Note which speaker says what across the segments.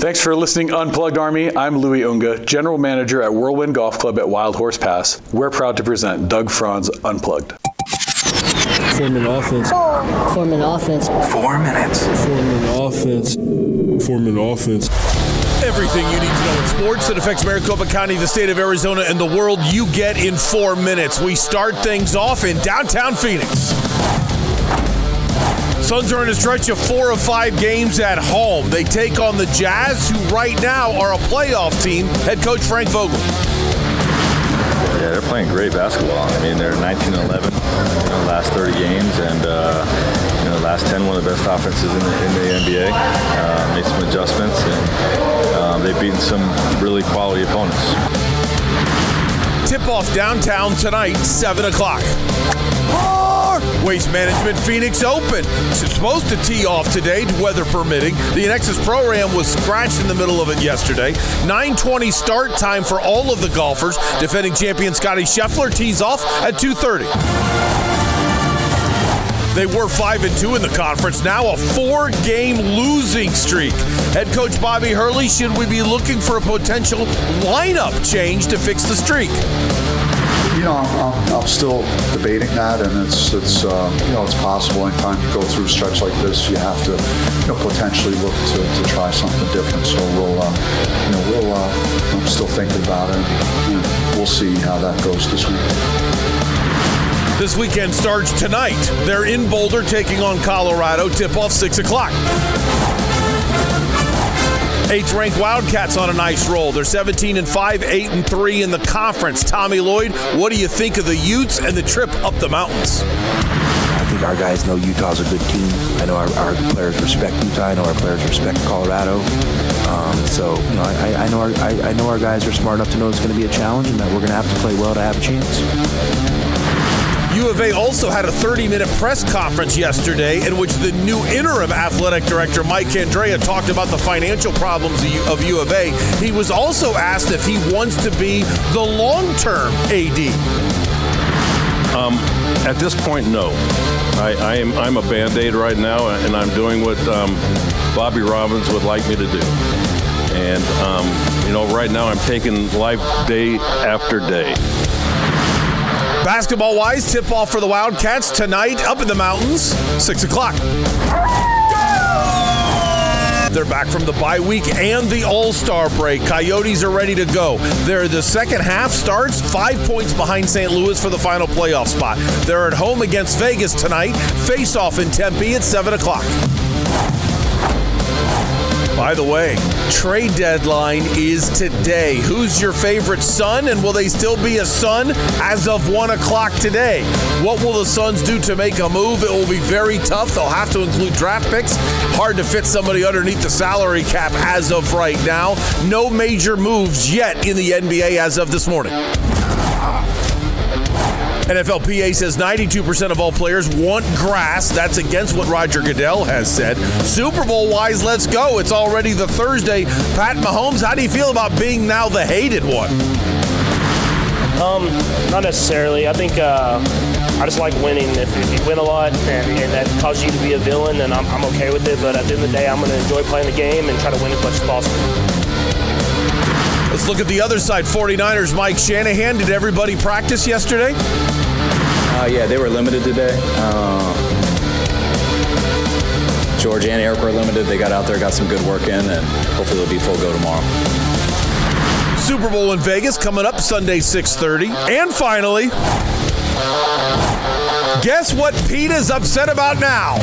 Speaker 1: Thanks for listening, Unplugged Army. I'm Louis Unga, General Manager at Whirlwind Golf Club at Wild Horse Pass. We're proud to present Doug Franz Unplugged.
Speaker 2: Form an offense.
Speaker 3: Form an offense.
Speaker 4: Four minutes.
Speaker 2: Form an offense. Form an offense.
Speaker 5: Everything you need to know in sports that affects Maricopa County, the state of Arizona, and the world, you get in four minutes. We start things off in downtown Phoenix. Suns are in a stretch of four or five games at home. They take on the Jazz, who right now are a playoff team. Head coach Frank Vogel.
Speaker 6: Yeah, they're playing great basketball. I mean, they're 19 and 11 you know, last 30 games, and uh, you know, last 10 one of the best offenses in the, in the NBA. Uh, made some adjustments, and um, they've beaten some really quality opponents.
Speaker 5: Tip off downtown tonight, 7 o'clock. Waste Management Phoenix Open. It's supposed to tee off today, weather permitting. The Annexus Pro-Am was scratched in the middle of it yesterday. 9:20 start time for all of the golfers. Defending champion Scottie Scheffler tees off at 2:30. They were 5 and 2 in the conference, now a four game losing streak. Head coach Bobby Hurley, should we be looking for a potential lineup change to fix the streak?
Speaker 7: You know, I'm, I'm, still debating that, and it's it's uh, you know it's possible. Anytime you go through a stretch like this, you have to you know potentially look to, to try something different. So we'll uh, you know we'll uh, I'm still thinking about it. We'll see how that goes this week.
Speaker 5: This weekend starts tonight. They're in Boulder taking on Colorado. Tip off 6 o'clock. Eighth ranked Wildcats on a nice roll. They're 17 and 5, 8 and 3 in the conference. Tommy Lloyd, what do you think of the Utes and the trip up the mountains?
Speaker 8: I think our guys know Utah's a good team. I know our, our players respect Utah. I know our players respect Colorado. Um, so you know, I, I know our I, I know our guys are smart enough to know it's going to be a challenge and that we're going to have to play well to have a chance.
Speaker 5: U of A also had a 30 minute press conference yesterday in which the new interim athletic director, Mike Andrea, talked about the financial problems of U of A. He was also asked if he wants to be the long term AD.
Speaker 9: Um, at this point, no. I, I am I'm a band aid right now, and I'm doing what um, Bobby Robbins would like me to do. And um, you know, right now I'm taking life day after day.
Speaker 5: Basketball wise, tip off for the Wildcats tonight up in the mountains, 6 o'clock. They're back from the bye week and the All Star break. Coyotes are ready to go. They're the second half starts five points behind St. Louis for the final playoff spot. They're at home against Vegas tonight. Face off in Tempe at 7 o'clock. By the way, trade deadline is today. Who's your favorite Sun, and will they still be a Sun as of 1 o'clock today? What will the Suns do to make a move? It will be very tough. They'll have to include draft picks. Hard to fit somebody underneath the salary cap as of right now. No major moves yet in the NBA as of this morning. NFLPA says 92% of all players want grass. That's against what Roger Goodell has said. Super Bowl wise, let's go. It's already the Thursday. Pat Mahomes, how do you feel about being now the hated one?
Speaker 10: Um, not necessarily. I think uh, I just like winning. If, if you win a lot and, and, that causes you to be a villain, then I'm, I'm okay with it. But at the end of the day, I'm going to enjoy playing the game and try to win as much as possible.
Speaker 5: Let's look at the other side. 49ers, Mike Shanahan. Did everybody practice yesterday?
Speaker 11: Uh, yeah, they were limited today. Uh, George and Eric were limited. They got out there, got some good work in, and hopefully they'll be full go tomorrow.
Speaker 5: Super Bowl in Vegas coming up Sunday 6:30. And finally, guess what PETA's upset about now?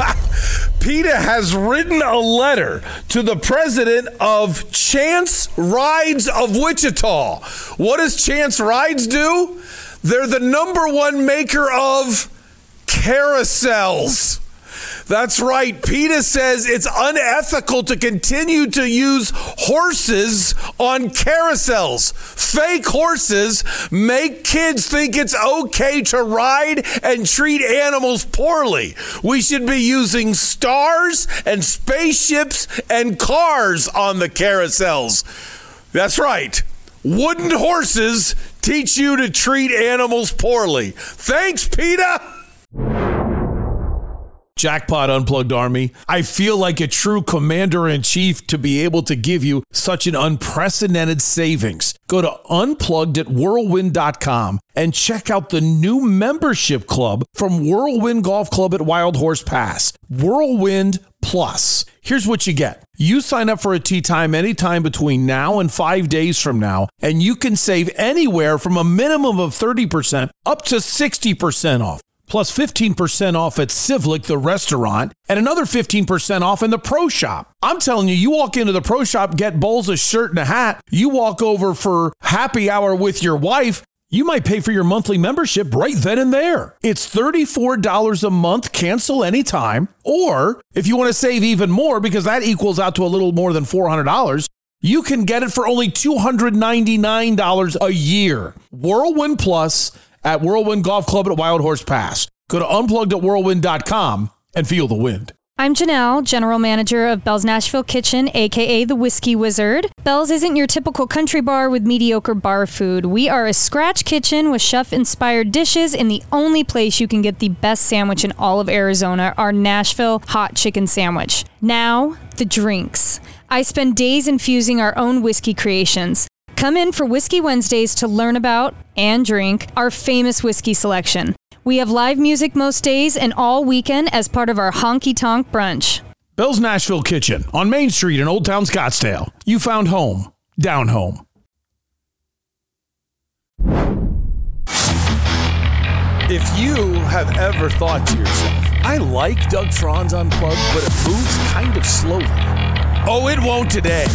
Speaker 5: PETA has written a letter to the president of Chance Rides of Wichita. What does Chance Rides do? They're the number one maker of carousels. That's right. PETA says it's unethical to continue to use horses on carousels. Fake horses make kids think it's okay to ride and treat animals poorly. We should be using stars and spaceships and cars on the carousels. That's right. Wooden horses teach you to treat animals poorly. Thanks, PETA. Jackpot Unplugged Army. I feel like a true commander in chief to be able to give you such an unprecedented savings. Go to unplugged at whirlwind.com and check out the new membership club from Whirlwind Golf Club at Wild Horse Pass. Whirlwind Plus. Here's what you get. You sign up for a tee time anytime between now and five days from now, and you can save anywhere from a minimum of 30% up to 60% off plus 15% off at Civlik, the restaurant, and another 15% off in the pro shop. I'm telling you, you walk into the pro shop, get bowls, a shirt, and a hat. You walk over for happy hour with your wife. You might pay for your monthly membership right then and there. It's $34 a month, cancel anytime. Or if you want to save even more, because that equals out to a little more than $400, you can get it for only $299 a year. Whirlwind Plus at Whirlwind Golf Club at Wild Horse Pass. Go to unplugged at whirlwind.com and feel the wind.
Speaker 3: I'm Janelle, General Manager of Belle's Nashville Kitchen, aka the Whiskey Wizard. Belle's isn't your typical country bar with mediocre bar food. We are a scratch kitchen with chef inspired dishes and the only place you can get the best sandwich in all of Arizona, our Nashville hot chicken sandwich. Now, the drinks. I spend days infusing our own whiskey creations. Come in for Whiskey Wednesdays to learn about and drink our famous whiskey selection. We have live music most days and all weekend as part of our honky tonk brunch.
Speaker 5: Belle's Nashville Kitchen on Main Street in Old Town Scottsdale. You found home, down home. If you have ever thought to yourself, I like Doug Franz Unplugged, but it moves kind of slowly. Oh, it won't today.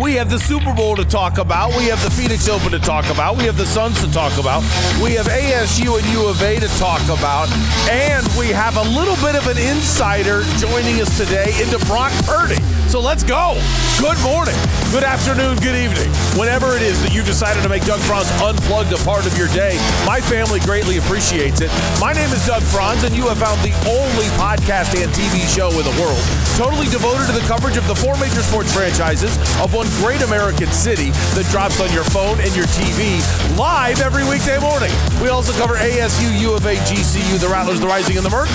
Speaker 5: We have the Super Bowl to talk about. We have the Phoenix Open to talk about. We have the Suns to talk about. We have ASU and U of A to talk about. And we have a little bit of an insider joining us today into Brock Purdy. So let's go. Good morning, good afternoon, good evening. Whenever it is that you decided to make Doug Franz Unplugged a part of your day, my family greatly appreciates it. My name is Doug Franz, and you have found the only podcast and TV show in the world totally devoted to the coverage of the four major sports franchises of one great American city that drops on your phone and your TV live every weekday morning. We also cover ASU, U of A, GCU, the Rattlers, the Rising, and the Merc.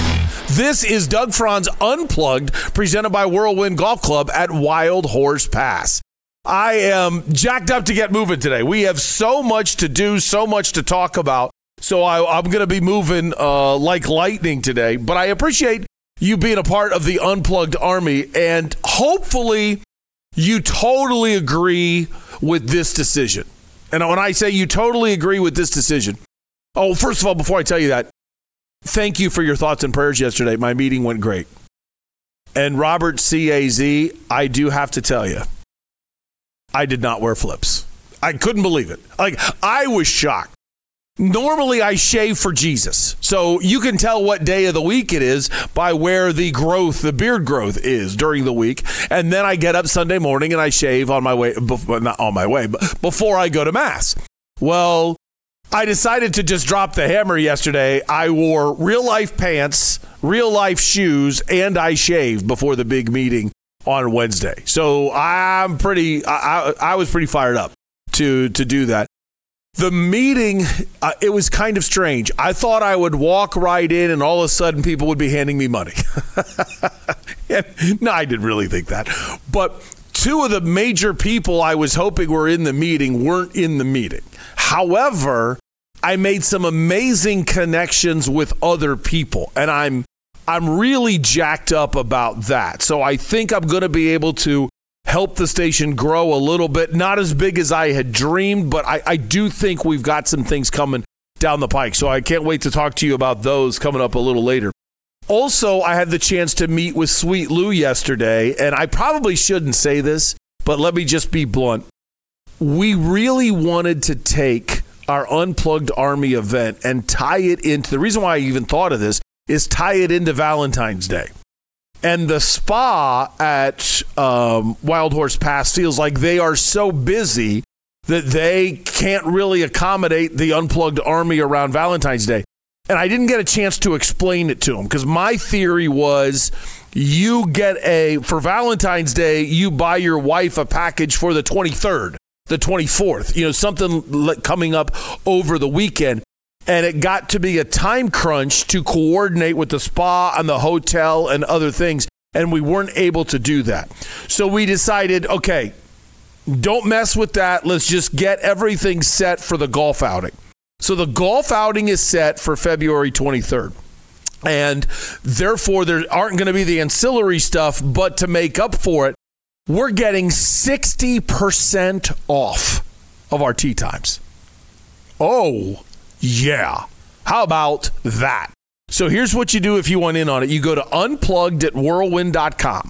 Speaker 5: This is Doug Franz Unplugged, presented by Whirlwind Golf Club at Wild Horse Pass. I am jacked up to get moving today. We have so much to do, so much to talk about. So I, am going to be moving uh, like lightning today. But I appreciate you being a part of the Unplugged Army. And hopefully, you totally agree with this decision. And when I say you totally agree with this decision, oh, first of all, before I tell you that, thank you for your thoughts and prayers yesterday. My meeting went great. And Robert CAZ, I do have to tell you, I did not wear flips. I couldn't believe it. Like, I was shocked. Normally, I shave for Jesus. So you can tell what day of the week it is by where the growth, the beard growth is during the week. And then I get up Sunday morning and I shave on my way, not on my way, but before I go to Mass. Well, I decided to just drop the hammer yesterday. I wore real life pants, real life shoes, and I shaved before the big meeting on Wednesday. So I'm pretty, I, I, I was pretty fired up to to do that. The meeting, uh, it was kind of strange. I thought I would walk right in and all of a sudden people would be handing me money. no, I didn't really think that. But two of the major people I was hoping were in the meeting weren't in the meeting. However, I made some amazing connections with other people and I'm I'm really jacked up about that. So I think I'm going to be able to help the station grow a little bit. Not as big as I had dreamed, but I, I do think we've got some things coming down the pike. So I can't wait to talk to you about those coming up a little later. Also, I had the chance to meet with Sweet Lou yesterday, and I probably shouldn't say this, but let me just be blunt. We really wanted to take our Unplugged Army event and tie it into the reason why I even thought of this is tie it into Valentine's Day. And the spa at um, Wild Horse Pass feels like they are so busy that they can't really accommodate the unplugged army around Valentine's Day. And I didn't get a chance to explain it to them because my theory was you get a, for Valentine's Day, you buy your wife a package for the 23rd, the 24th, you know, something coming up over the weekend. And it got to be a time crunch to coordinate with the spa and the hotel and other things, and we weren't able to do that. So we decided, okay, don't mess with that. Let's just get everything set for the golf outing. So the golf outing is set for February 23rd. And therefore, there aren't going to be the ancillary stuff, but to make up for it, we're getting 60% off of our tee times. Oh, yeah. How about that? So here's what you do if you want in on it. You go to unplugged at whirlwind.com.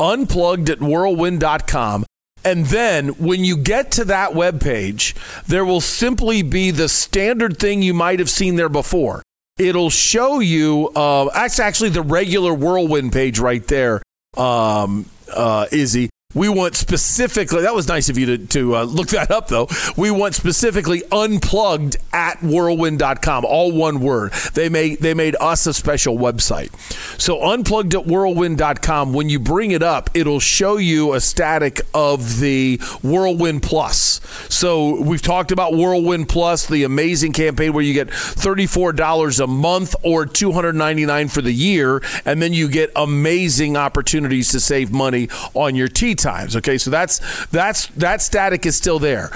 Speaker 5: Unplugged at whirlwind.com. And then when you get to that web page, there will simply be the standard thing you might have seen there before. It'll show you, uh, actually, the regular Whirlwind page right there, um, uh, Izzy. We want specifically, that was nice of you to, to uh, look that up, though. We want specifically unplugged at whirlwind.com, all one word. They made, they made us a special website. So, unplugged at whirlwind.com, when you bring it up, it'll show you a static of the Whirlwind Plus. So, we've talked about Whirlwind Plus, the amazing campaign where you get $34 a month or $299 for the year, and then you get amazing opportunities to save money on your tee times. Okay, so that's that's that static is still there,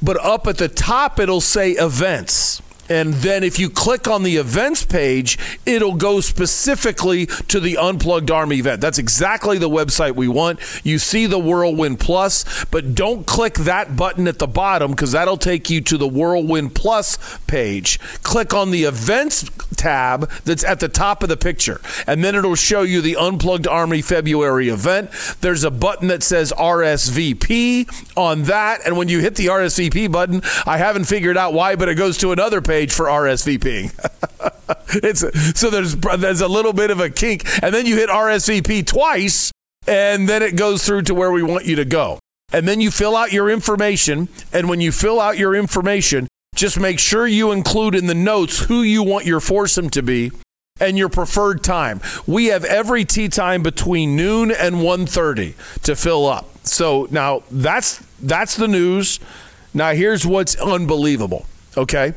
Speaker 5: but up at the top it'll say events. And then if you click on the events page, it'll go specifically to the Unplugged Army event. That's exactly the website we want. You see the Whirlwind Plus, but don't click that button at the bottom because that'll take you to the Whirlwind Plus page. Click on the events tab that's at the top of the picture, and then it'll show you the Unplugged Army February event. There's a button that says RSVP on that, and when you hit the RSVP button, I haven't figured out why, but it goes to another page for RSVPing. it's so there's there's a little bit of a kink, and then you hit RSVP twice, and then it goes through to where we want you to go. And then you fill out your information, and when you fill out your information, just make sure you include in the notes who you want your foursome to be and your preferred time. We have every tee time between noon and 1:30 to fill up. So now that's that's the news. Now here's what's unbelievable, okay?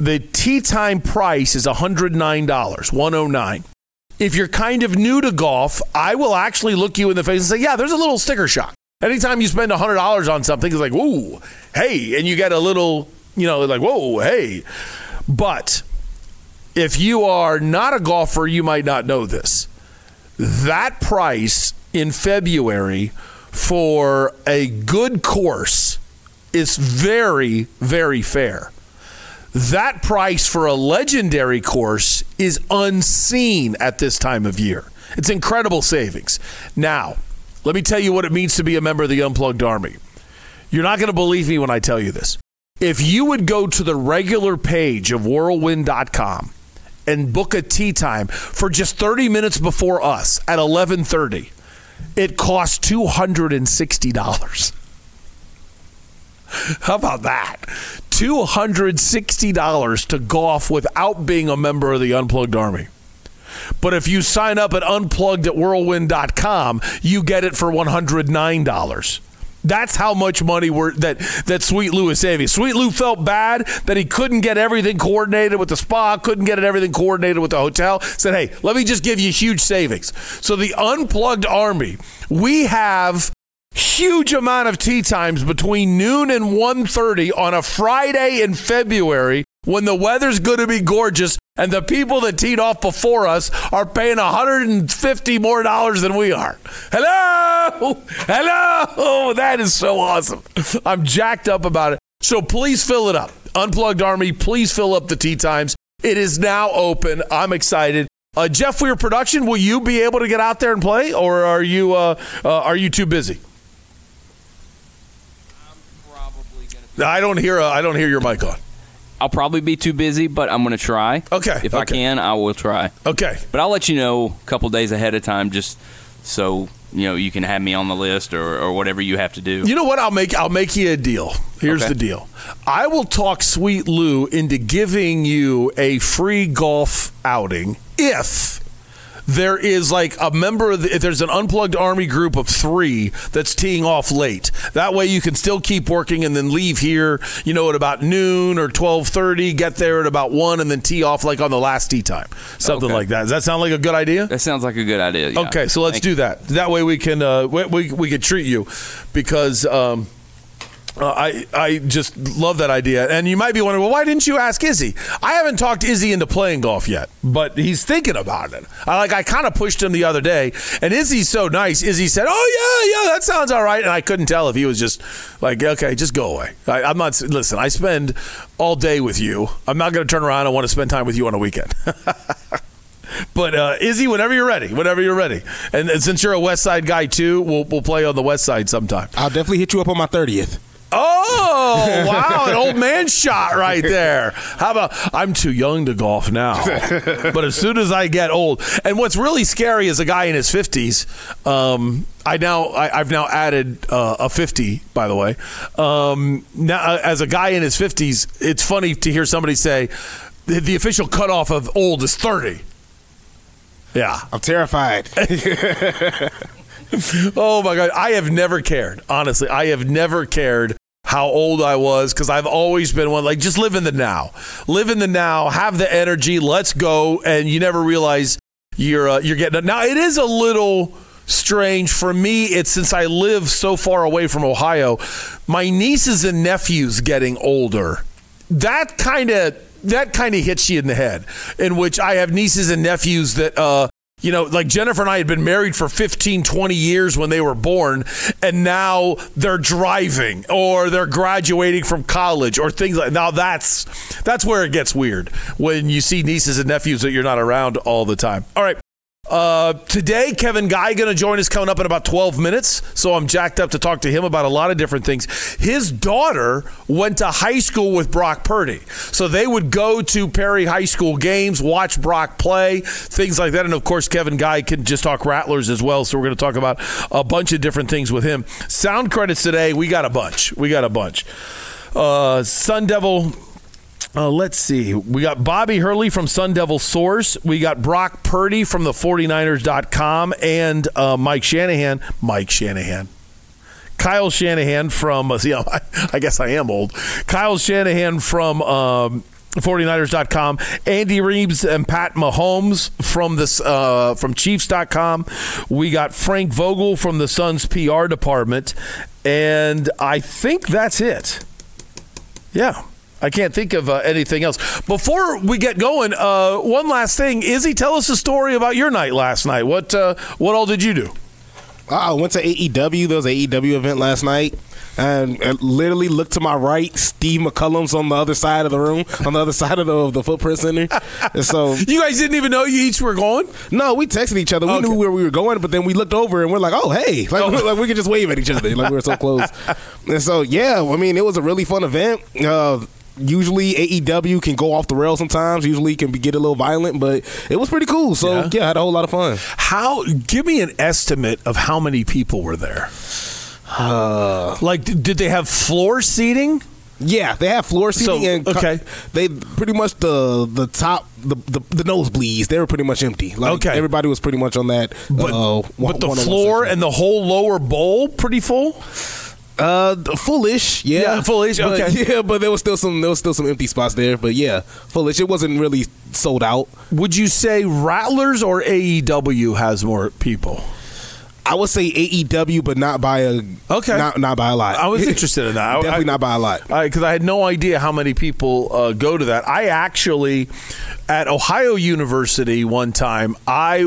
Speaker 5: The tee time price is $109, 109. If you're kind of new to golf, I will actually look you in the face and say, "Yeah, there's a little sticker shock." Anytime you spend $100 on something, it's like, "Ooh, hey," and you get a little, you know, like, "Whoa, hey." But if you are not a golfer, you might not know this. That price in February for a good course is very, very fair. That price for a legendary course is unseen at this time of year. It's incredible savings. Now, let me tell you what it means to be a member of the Unplugged Army. You're not going to believe me when I tell you this. If you would go to the regular page of whirlwind.com and book a tee time for just 30 minutes before us at 11:30, it costs $260. How about that? $260 to golf without being a member of the Unplugged Army. But if you sign up at unplugged at whirlwind.com, you get it for $109. That's how much money we're that that Sweet Lou is saving. Sweet Lou felt bad that he couldn't get everything coordinated with the spa, couldn't get everything coordinated with the hotel. Said, "Hey, let me just give you huge savings." So the unplugged army, we have huge amount of tee times between noon and 1.30 on a friday in february when the weather's going to be gorgeous and the people that teed off before us are paying 150 more dollars than we are. Hello? Hello? That is so awesome. I'm jacked up about it. So please fill it up. Unplugged army please fill up the tee times. It is now open. I'm excited. Uh, Jeff, for your production, will you be able to get out there and play, or are you uh, uh, are you too busy? I don't hear. I don't hear your mic on.
Speaker 4: I'll probably be too busy, but I'm going to try.
Speaker 5: Okay.
Speaker 4: If I can, I will try.
Speaker 5: Okay.
Speaker 4: But I'll let you know a couple days ahead of time, just so you know you can have me on the list or, or whatever you have to do.
Speaker 5: You know what? I'll make I'll make you a deal. Here's
Speaker 4: Okay.
Speaker 5: the deal. I will talk Sweet Lou into giving you a free golf outing if there is like a member of the, there's an unplugged army group of three that's teeing off late. That way you can still keep working and then leave here, you know, at about noon or twelve thirty. Get there at about one and then tee off like on the last tee time, something
Speaker 4: Okay.
Speaker 5: like that. Does that sound like a good idea?
Speaker 4: That sounds like a good idea. yeah.
Speaker 5: Okay, so let's
Speaker 4: Thank
Speaker 5: do that. That way we can uh, we, we we can treat you because. Um, uh, I I just love that idea, and you might be wondering, well, why didn't you ask Izzy? I haven't talked Izzy into playing golf yet, but he's thinking about it. I like I kind of pushed him the other day, and Izzy's so nice. Izzy said, "Oh yeah, yeah, that sounds all right," and I couldn't tell if he was just like, "Okay, just go away." I, I'm not. Listen, I spend all day with you. I'm not going to turn around I want to spend time with you on a weekend. But uh, Izzy, whenever you're ready, whenever you're ready, and, and since you're a West Side guy too, we'll we'll play on the West Side sometime.
Speaker 12: I'll definitely hit you up on my thirtieth.
Speaker 5: Oh wow, an old man shot right there. How about I'm too young to golf now, but as soon as I get old, and what's really scary is a guy in his fifties. Um, I now I, I've now added uh, a fifty. By the way, um, now uh, as a guy in his fifties, it's funny to hear somebody say the, the official cutoff of old is thirty. Yeah,
Speaker 12: I'm terrified.
Speaker 5: oh my god, I have never cared. Honestly, I have never cared how old I was because I've always been one like just live in the now, live in the now, have the energy, let's go, and you never realize you're uh, you're getting now. It is a little strange for me. It's since I live so far away from Ohio, my nieces and nephews getting older. That kind of that kind of hits you in the head. In which I have nieces and nephews that uh you know, like Jennifer and I had been married for 15, 20 years when they were born, and now they're driving or they're graduating from college or things like Now that's that's where it gets weird when you see nieces and nephews that you're not around all the time. All right. Uh, today, Kevin Guy going to join us coming up in about 12 minutes. So I'm jacked up to talk to him about a lot of different things. His daughter went to high school with Brock Purdy. So they would go to Perry High School games, watch Brock play, things like that. And of course, Kevin Guy can just talk Rattlers as well. So we're going to talk about a bunch of different things with him. Sound credits today, we got a bunch. We got a bunch. Uh, Sun Devil. Uh, let's see. We got Bobby Hurley from Sun Devil Source. We got Brock Purdy from the 49ers.com and uh, Mike Shanahan. Mike Shanahan. Kyle Shanahan from, see, I, I guess I am old. Kyle Shanahan from um, 49ers.com. Andy Reid and Pat Mahomes from this uh, from Chiefs.com. We got Frank Vogel from the Suns PR department. And I think that's it. Yeah. I can't think of uh, anything else. Before we get going, uh, one last thing. Izzy, tell us a story about your night last night. What uh, what all did you do?
Speaker 12: I went to AEW. There was an AEW event last night. And I literally looked to my right. Steve McCullum's on the other side of the room, on the other side of the, of the Footprint Center. And so
Speaker 5: you guys didn't even know you each were going.
Speaker 12: No, we texted each other. We
Speaker 5: Okay.
Speaker 12: knew where we were going, but then we looked over and we're like, "Oh, hey!" Like, like we could just wave at each other. Like we were so close. and so yeah, I mean, it was a really fun event. Uh, usually AEW can go off the rails sometimes. Usually can be, get a little violent, but it was pretty cool. So
Speaker 5: Yeah.
Speaker 12: yeah, I had a whole lot of fun.
Speaker 5: How? Give me an estimate of how many people were there. like, did they have floor seating?
Speaker 12: Yeah, they have floor seating
Speaker 5: So,
Speaker 12: and
Speaker 5: okay.
Speaker 12: they pretty much the the top the the, the nosebleeds they were pretty much empty. Like
Speaker 5: Okay.
Speaker 12: everybody was pretty much on that.
Speaker 5: But,
Speaker 12: uh, one-
Speaker 5: but the floor
Speaker 12: section.
Speaker 5: and the whole lower bowl pretty full.
Speaker 12: Uh, foolish, yeah,
Speaker 5: Yeah, foolish,
Speaker 12: But-
Speaker 5: okay.
Speaker 12: yeah, but there was still some there was still some empty spots there. But yeah, foolish. It wasn't really sold out.
Speaker 5: Would you say Rattlers or AEW has more people?
Speaker 12: I would say AEW, but not by a
Speaker 5: Okay.
Speaker 12: not not by a lot.
Speaker 5: I was interested in that.
Speaker 12: Definitely
Speaker 5: I-
Speaker 12: not by a lot.
Speaker 5: because I had no idea how many people uh, go to that. I actually, at Ohio University one time, I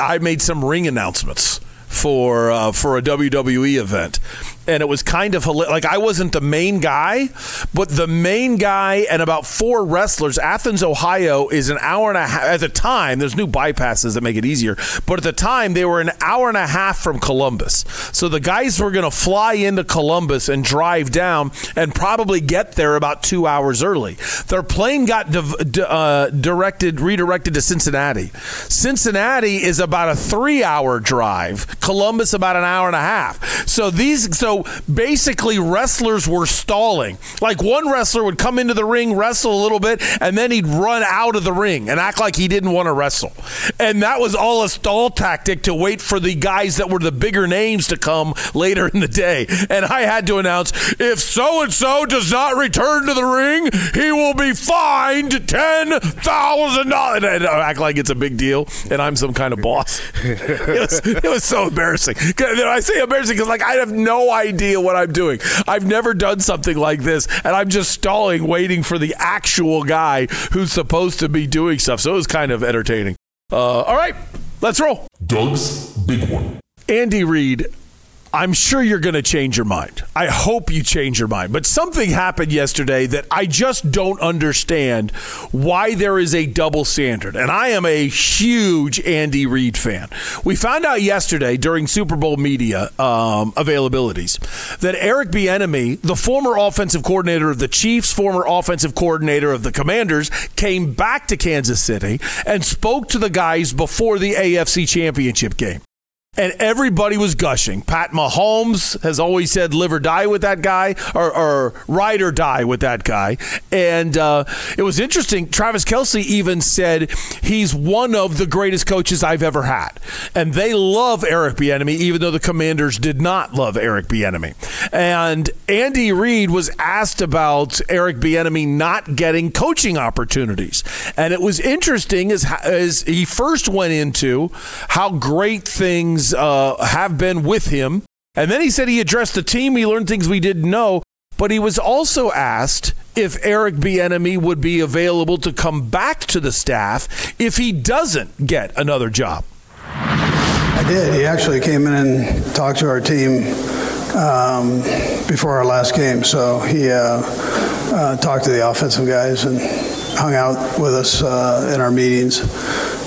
Speaker 5: I made some ring announcements for uh, for a WWE event, and it was kind of like I wasn't the main guy, but the main guy and about four wrestlers. Athens, Ohio, is an hour and a half at the time. There's new bypasses that make it easier, but at the time they were an hour and a half from Columbus. So the guys were going to fly into Columbus and drive down and probably get there about two hours early. Their plane got div- uh, directed redirected to Cincinnati. Cincinnati is about a three-hour drive. Columbus about an hour and a half. So these so So basically, wrestlers were stalling. Like one wrestler would come into the ring, wrestle a little bit, and then he'd run out of the ring and act like he didn't want to wrestle. And that was all a stall tactic to wait for the guys that were the bigger names to come later in the day. And I had to announce if so and so does not return to the ring, he will be fined ten thousand dollars. And I uh, act like it's a big deal, and I'm some kind of boss. it, was, it was so embarrassing. I say embarrassing because like I have no idea what I'm doing. I've never done something like this, and I'm just stalling, waiting for the actual guy who's supposed to be doing stuff. So it was kind of entertaining. Uh, all right, let's roll.
Speaker 13: Doug's big one.
Speaker 5: Andy Reid I'm sure you're going to change your mind. I hope you change your mind. But something happened yesterday that I just don't understand why there is a double standard. And I am a huge Andy Reid fan. We found out yesterday during Super Bowl media um, availabilities that Eric Bieniemy, the former offensive coordinator of the Chiefs, former offensive coordinator of the Commanders, came back to Kansas City and spoke to the guys before the AFC Championship game and everybody was gushing. Pat Mahomes has always said live or die with that guy, or, or ride or die with that guy. And uh, it was interesting. Travis Kelce even said he's one of the greatest coaches I've ever had. And they love Eric Bieniemy, even though the Commanders did not love Eric Bieniemy. And Andy Reid was asked about Eric Bieniemy not getting coaching opportunities. And it was interesting as, as he first went into how great things uh, have been with him. And then he said he addressed the team. He learned things we didn't know. But he was also asked if Eric Bieniemy would be available to come back to the staff if he doesn't get another job.
Speaker 14: I did. He actually came in and talked to our team um, before our last game. So he uh, uh, talked to the offensive guys and hung out with us uh, in our meetings.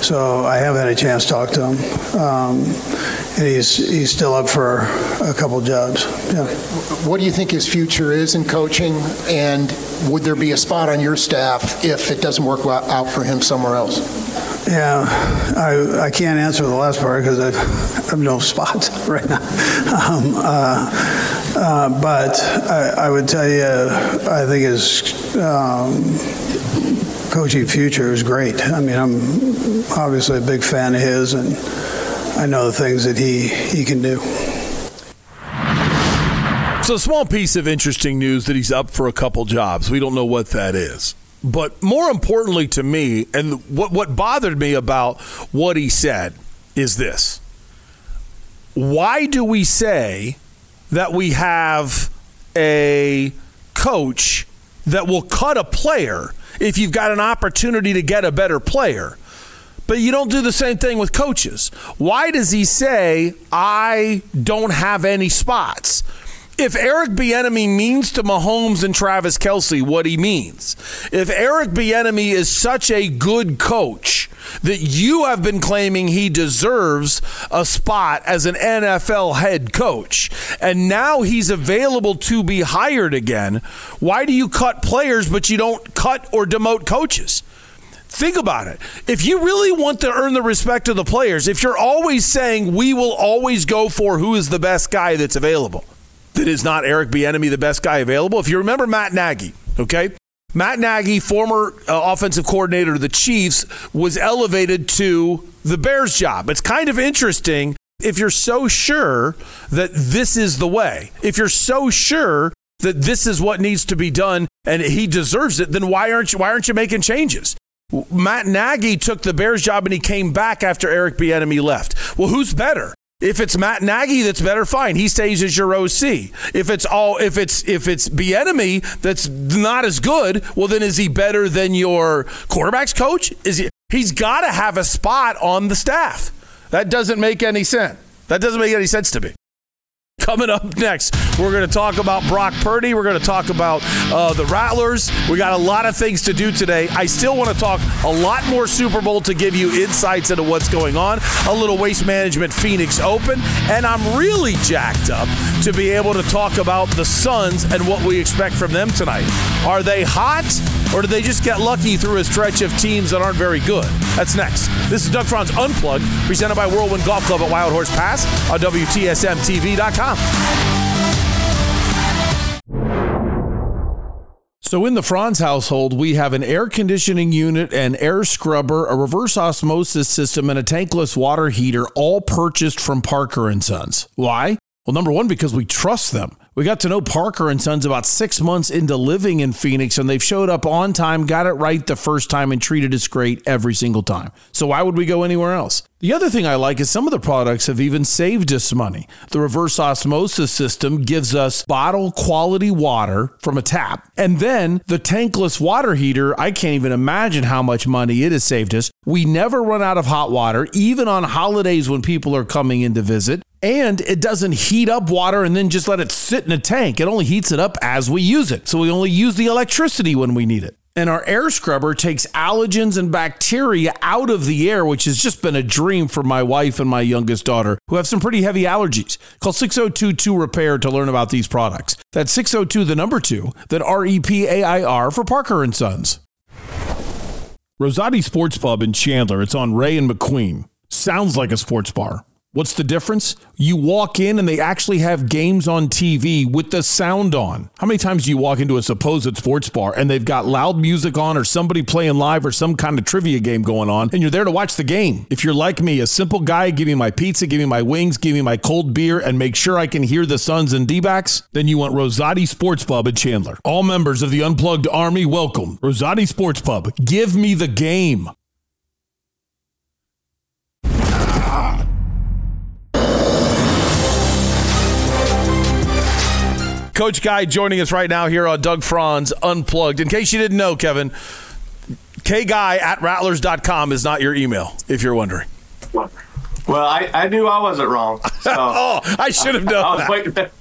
Speaker 14: So I have had a chance to talk to him. Um, and he's, he's still up for a couple jobs. Yeah.
Speaker 15: What do you think his future is in coaching? And would there be a spot on your staff if it doesn't work out for him somewhere else?
Speaker 14: Yeah, I, I can't answer the last part because I have no spots right now. Um, uh, uh, but I, I, would tell you, I think his um, coaching future is great. I mean, I'm obviously a big fan of his, and I know the things that he, he can do.
Speaker 5: So, a small piece of interesting news that he's up for a couple jobs. We don't know what that is. But more importantly to me, and what, what bothered me about what he said is this why do we say that we have a coach that will cut a player if you've got an opportunity to get a better player? But you don't do the same thing with coaches. Why does he say, I don't have any spots? If Eric Bieniemy means to Mahomes and Travis Kelce what he means, if Eric Bieniemy is such a good coach that you have been claiming he deserves a spot as an NFL head coach, and now he's available to be hired again, why do you cut players but you don't cut or demote coaches? Think about it. If you really want to earn the respect of the players, if you're always saying we will always go for who is the best guy that's available, that is not Eric Bieniemy the best guy available. If you remember Matt Nagy, okay? Matt Nagy, former uh, offensive coordinator of the Chiefs, was elevated to the Bears job. It's kind of interesting if you're so sure that this is the way. If you're so sure that this is what needs to be done and he deserves it, then why aren't you why aren't you making changes? Matt Nagy took the Bears job and he came back after Eric Bieniemy left. Well, who's better? If it's Matt Nagy that's better, fine. He stays as your OC. If it's all if it's if it's Bieniemy that's not as good, well then is he better than your quarterbacks coach? Is he he's gotta have a spot on the staff. That doesn't make any sense. That doesn't make any sense to me. Coming up next, we're going to talk about Brock Purdy. We're going to talk about uh, the Rattlers. We got a lot of things to do today. I still want to talk a lot more Super Bowl to give you insights into what's going on. A little Waste Management Phoenix Open. And I'm really jacked up to be able to talk about the Suns and what we expect from them tonight. Are they hot or did they just get lucky through a stretch of teams that aren't very good? That's next. This is Doug Franz Unplugged, presented by Whirlwind Golf Club at Wild Horse Pass on WTSMTV.com. So, in the Franz household, we have an air conditioning unit, an air scrubber, a reverse osmosis system, and a tankless water heater, all purchased from Parker and Sons. Why? Well, number one, because we trust them. We got to know Parker and Sons about six months into living in Phoenix, and they've showed up on time, got it right the first time, and treated us great every single time. So why would we go anywhere else? The other thing I like is some of the products have even saved us money. The reverse osmosis system gives us bottle quality water from a tap. And then the tankless water heater, I can't even imagine how much money it has saved us. We never run out of hot water, even on holidays when people are coming in to visit. And it doesn't heat up water and then just let it sit in a tank. It only heats it up as we use it. So we only use the electricity when we need it. And our air scrubber takes allergens and bacteria out of the air, which has just been a dream for my wife and my youngest daughter, who have some pretty heavy allergies. Call 6022 Repair to learn about these products. That's 602 the number 2, then R E P A I R for Parker and Sons. Rosati Sports Pub in Chandler. It's on Ray and McQueen. Sounds like a sports bar. What's the difference? You walk in and they actually have games on TV with the sound on. How many times do you walk into a supposed sports bar and they've got loud music on or somebody playing live or some kind of trivia game going on and you're there to watch the game? If you're like me, a simple guy, give me my pizza, give me my wings, give me my cold beer, and make sure I can hear the Suns and D backs, then you want Rosati Sports Pub in Chandler. All members of the Unplugged Army, welcome. Rosati Sports Pub. Give me the game. Coach Guy joining us right now here on Doug Franz Unplugged. In case you didn't know, Kevin, kguy at rattlers.com is not your email, if you're wondering.
Speaker 16: Well, I, I knew I wasn't wrong. So
Speaker 5: oh, I should have known
Speaker 16: I was
Speaker 5: that.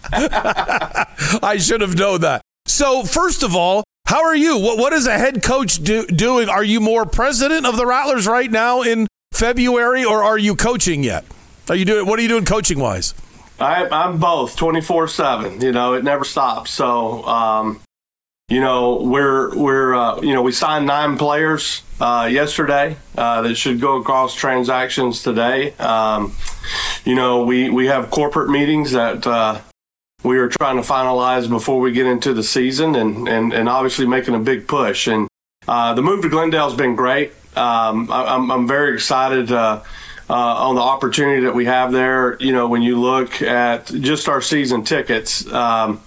Speaker 16: waiting.
Speaker 5: I should have known that. So, first of all, how are you? What, what is a head coach do, doing? Are you more president of the Rattlers right now in February, or are you coaching yet? Are you doing? What are you doing coaching wise?
Speaker 16: I, I'm both, twenty four seven. You know, it never stops. So, um, you know, we're we're uh, you know we signed nine players uh, yesterday uh, that should go across transactions today. Um, you know, we we have corporate meetings that. Uh, we are trying to finalize before we get into the season, and and, and obviously making a big push. And uh, the move to Glendale's been great. Um, I, I'm I'm very excited. Uh, on the opportunity that we have there. You know, when you look at just our season tickets, um,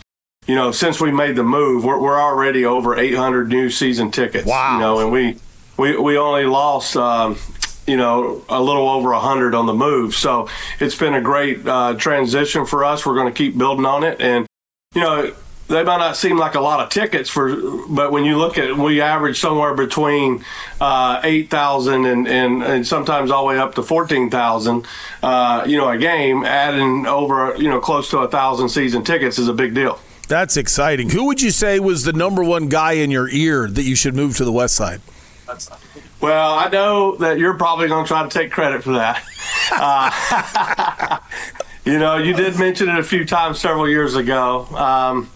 Speaker 16: you know, since we made the move, we're, we're already over 800 new season tickets. Wow. You know, and we we, we only lost. Um, you know, a little over 100 on the move. So it's been a great uh, transition for us. We're going to keep building on it. And, you know, they might not seem like a lot of tickets for, but when you look at, we average somewhere between uh, eight thousand and, and and sometimes all the way up to fourteen thousand, uh, you know, a game. Adding over, you know, close to a thousand season tickets is a big deal.
Speaker 5: That's exciting. Who would you say was the number one guy in your ear that you should move to the West Side?
Speaker 16: Well, I know that you're probably going to try to take credit for that. Uh, you know, you did mention it a few times several years ago. Um,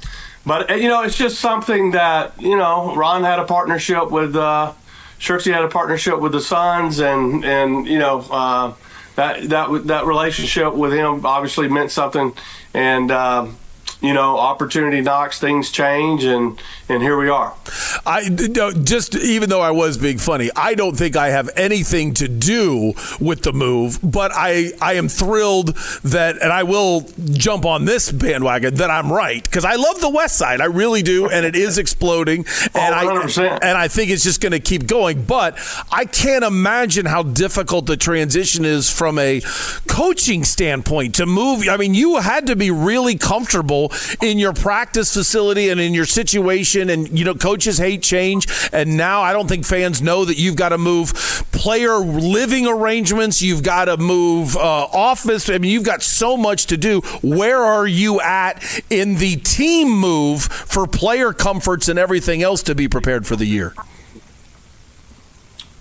Speaker 16: but, uh, you know, it's just something that, you know, Ron had a partnership with, uh, Shirksey had a partnership with the Suns, and, and you know, uh, that, that, that relationship with him obviously meant something. And, uh, you know, opportunity knocks, things change, and and here we are.
Speaker 5: I no, just even though I was being funny, I don't think I have anything to do with the move, but I I am thrilled that, and I will jump on this bandwagon that I'm right because I love the West Side, I really do, and it is exploding, oh, and I and I think it's just going to keep going. But I can't imagine how difficult the transition is from a coaching standpoint to move. I mean, you had to be really comfortable in your practice facility and in your situation. And, you know, coaches hate change. And now I don't think fans know that you've got to move player living arrangements. You've got to move uh, office. I mean, you've got so much to do. Where are you at in the team move for player comforts and everything else to be prepared for the year?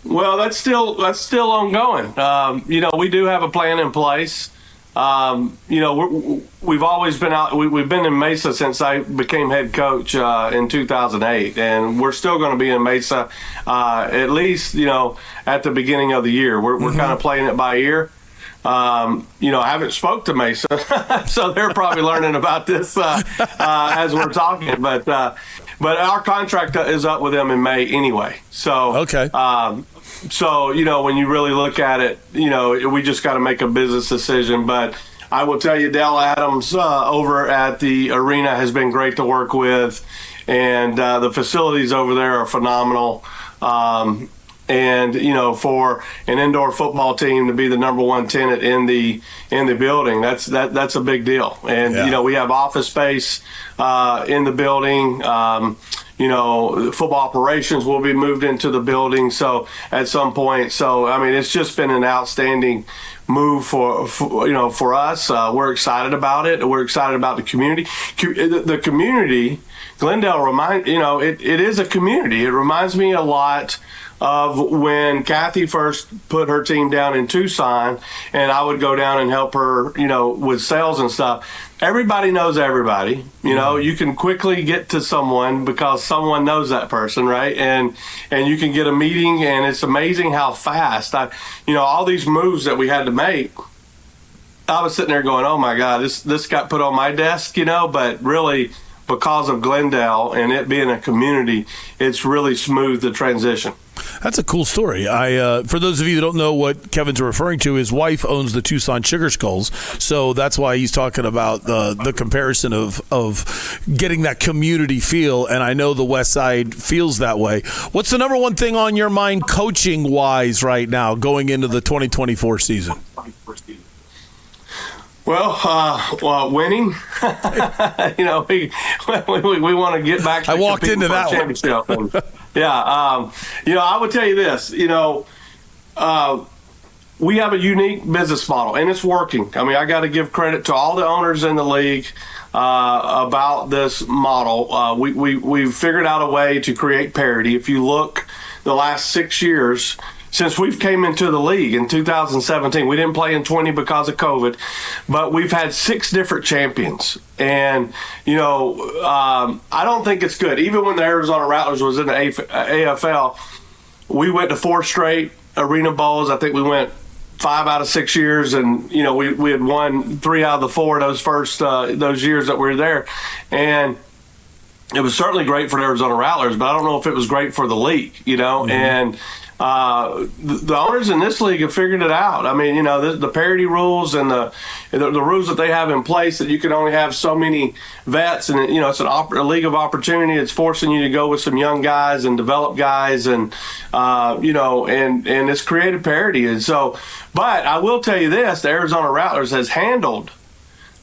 Speaker 16: Well, that's still that's still ongoing. Um, you know, we do have a plan in place. Um, you know, we have always been out. We, have been in Mesa since I became head coach uh, in 2008, and we're still going to be in Mesa uh, at least, you know, at the beginning of the year. We're, we're mm-hmm. kind of playing it by ear. Um, you know, I haven't spoke to Mesa, so they're probably learning about this uh, uh, as we're talking. But uh, but our contract is up with them in May anyway. So
Speaker 5: okay.
Speaker 16: Um, so you know when you really look at it, you know we just got to make a business decision. But I will tell you, Dell Adams uh, over at the arena has been great to work with, and uh, the facilities over there are phenomenal. Um, and you know for an indoor football team to be the number one tenant in the in the building that's that that's a big deal and
Speaker 5: Yeah.
Speaker 16: you know we have office space uh, in the building um, you know football operations will be moved into the building so at some point. So i mean it's just been an outstanding move for, for you know for us. Uh, we're excited about it. We're excited about the community. The the community glendale remind you know it, it is a community. It reminds me a lot of when Kathy first put her team down in Tucson, and I would go down and help her, you know, with sales and stuff. Everybody knows everybody. You know, mm-hmm. you can quickly get to someone because someone knows that person, right? And and you can get a meeting, and it's amazing how fast. I, you know, all these moves that we had to make. I was sitting there going, "Oh my God, this this got put on my desk," you know. But really, because of Glendale and it being a community, it's really smooth the transition.
Speaker 5: That's a cool story. I, uh, for those of you that don't know what Kevin's referring to, his wife owns the Tucson Sugar Skulls, so that's why he's talking about the the comparison of of getting that community feel. And I know the West Side feels that way. What's the number one thing on your mind, coaching wise, right now, going into the 2024 season?
Speaker 16: Well, uh, well, winning. you know, we we, we want to get back. To
Speaker 5: I walked into that one.
Speaker 16: championship. Yeah, um, you know, I would tell you this. You know, uh, we have a unique business model, and it's working. I mean, I got to give credit to all the owners in the league uh, about this model. Uh, we we we've figured out a way to create parity. If you look, the last six years since we've came into the league in 2017 we didn't play in 20 because of covid but we've had six different champions. And you know um, i don't think it's good. Even when the arizona rattlers was in the afl we went to four straight arena bowls. I think we went five out of six years and you know we, we had won three out of the four those first uh, those years that we were there. And it was certainly great for the Arizona Rattlers, but I don't know if it was great for the league, you know. And uh, the, the owners in this league have figured it out. I mean, you know, the, the parity rules and the, the the rules that they have in place that you can only have so many vets, and you know, it's an op- a league of opportunity. It's forcing you to go with some young guys and develop guys, and uh, you know, and and it's created parity. And so, but I will tell you this: the Arizona Rattlers has handled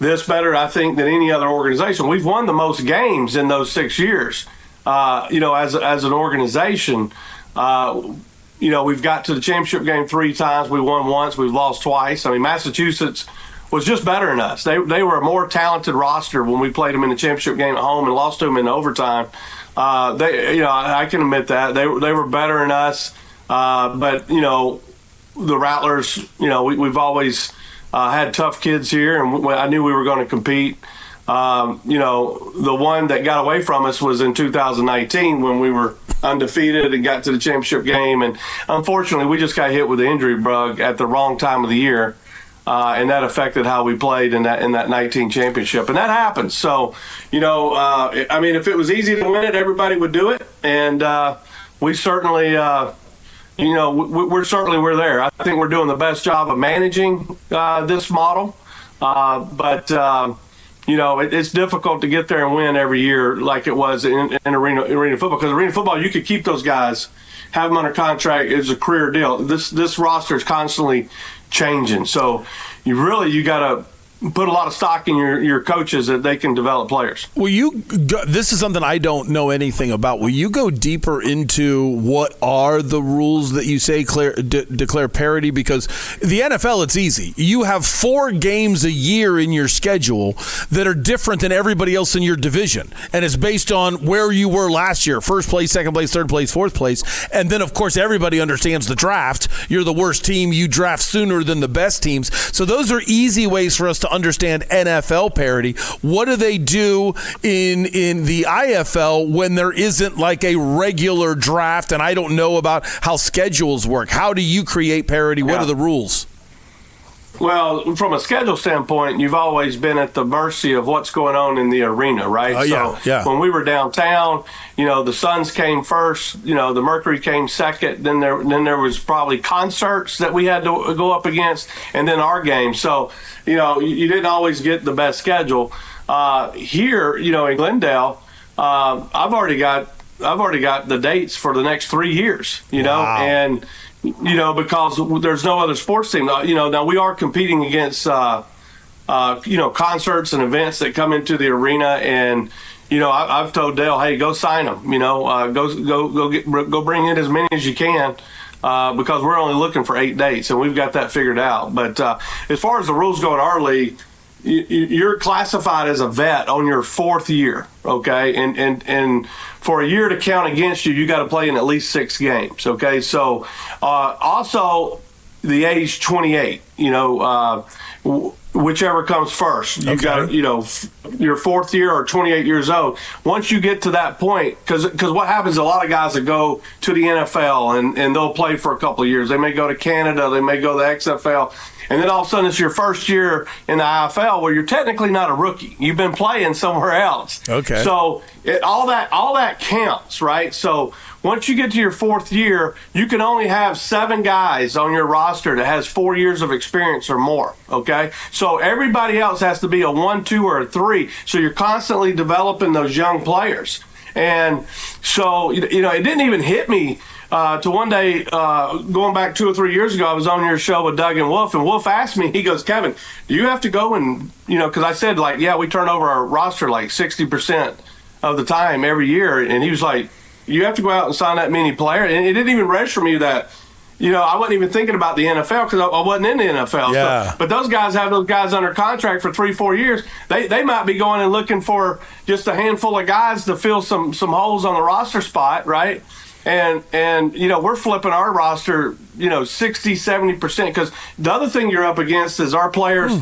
Speaker 16: this better, I think, than any other organization. We've won the most games in those six years. Uh, you know, as as an organization, uh, you know, we've got to the championship game three times. We won once. We've lost twice. I mean, Massachusetts was just better than us. They they were a more talented roster when we played them in the championship game at home and lost to them in overtime. Uh, they, you know, I, I can admit that they they were better than us. Uh, but you know, the Rattlers, you know, we, we've always uh, had tough kids here, and we, I knew we were going to compete. Um, you know, the one that got away from us was in 2019 when we were undefeated and got to the championship game, and unfortunately, we just got hit with the injury bug at the wrong time of the year. Uh, and that affected how we played in that in that 19 championship, and that happens. So, you know, uh, I mean, if it was easy to win it, everybody would do it, and uh, we certainly, uh, you know, we, we're certainly we're there. I think we're doing the best job of managing uh, this model, uh, but. Um, you know, it, it's difficult to get there and win every year like it was in, in arena arena football. Because arena football, you could keep those guys, have them under contract. It's a career deal. This this roster is constantly changing, so you really you got to put a lot of stock in your, your coaches that they can develop players.
Speaker 5: Will you? Go, this is something I don't know anything about. Will you go deeper into what are the rules that you say de- declare parity? Because the NFL, it's easy. You have four games a year in your schedule that are different than everybody else in your division, and it's based on where you were last year: first place, second place, third place, fourth place, and then of course everybody understands the draft. You're the worst team. You draft sooner than the best teams. So those are easy ways for us to understand NFL parity. What do they do in in the IFL when there isn't like a regular draft? And I don't know about how schedules work. How do you create parity? What
Speaker 16: Yeah.
Speaker 5: are the rules?
Speaker 16: Well, from a schedule standpoint, you've always been at the mercy of what's going on in the arena, right?
Speaker 5: Oh, yeah, yeah.
Speaker 16: When we were downtown, you know, the Suns came first, you know, the Mercury came second. Then there, then there was probably concerts that we had to go up against, and then our game. So, you know, you, you didn't always get the best schedule. Uh, here, you know, in Glendale, uh, I've already got, I've already got the dates for the next three years. You know,
Speaker 5: Wow.
Speaker 16: and you know, because there's no other sports team. You know, now we are competing against, uh, uh, you know, concerts and events that come into the arena, and you know, I, I've told Dale, hey, go sign them. You know, uh, go go go get go bring in as many as you can. Uh, because we're only looking for eight dates, and we've got that figured out. But uh, as far as the rules go in our league, you're classified as a vet on your fourth year, okay? And and and for a year to count against you, you got to play in at least six games, okay? So uh, also the age 28, you know, uh, w- whichever comes first. You got you know f- your fourth year or 28 years old. Once you get to that point, because because what happens, a lot of guys that go to the NFL and and they'll play for a couple of years. They may go to Canada, they may go to the XFL. And then all of a sudden, it's your first year in the IFL where you're technically not a rookie. You've been playing somewhere else.
Speaker 5: Okay.
Speaker 16: So it, all that all that counts, right? So once you get to your fourth year, you can only have seven guys on your roster that has four years of experience or more. Okay. So everybody else has to be a one, two, or a three. So you're constantly developing those young players. And so you you know, it didn't even hit me uh, to one day uh, going back two or three years ago. I was on your show with Doug and Wolf, and Wolf asked me. He goes, "Kevin, do you have to go and you know?" Because I said like, "Yeah, we turn over our roster like sixty percent of the time every year," and he was like, "You have to go out and sign that many players," and it didn't even register me that. You know, I wasn't even thinking about the NFL because I, I wasn't in the NFL. So-
Speaker 5: Yeah.
Speaker 16: but those guys have those guys under contract for three, four years. They they might be going and looking for just a handful of guys to fill some some holes on the roster spot, right? And and you know we're flipping our roster, you know, 60, 70 percent because the other thing you're up against is our players.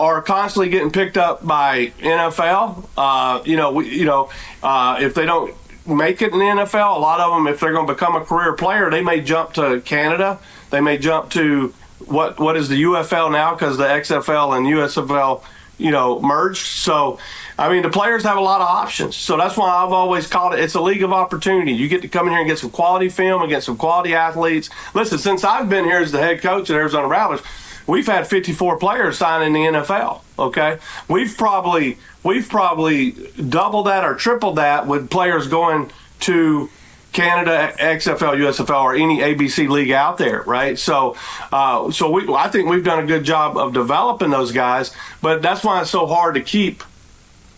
Speaker 16: Are constantly getting picked up by NFL. Uh, you know, we, you know, uh, if they don't make it in the NFL, a lot of them, if they're going to become a career player, they may jump to Canada. They may jump to what what is the UFL now because the XFL and USFL, you know, merged. So, I mean, the players have a lot of options. So that's why I've always called it. It's a league of opportunity. You get to come in here and get some quality film and get some quality athletes. Listen, since I've been here as the head coach at Arizona Rattlers. We've had 54 players sign in the NFL. Okay, we've probably we've probably doubled that or tripled that with players going to Canada, XFL, USFL, or any ABC league out there, right? So, uh, so we, I think we've done a good job of developing those guys, but that's why it's so hard to keep,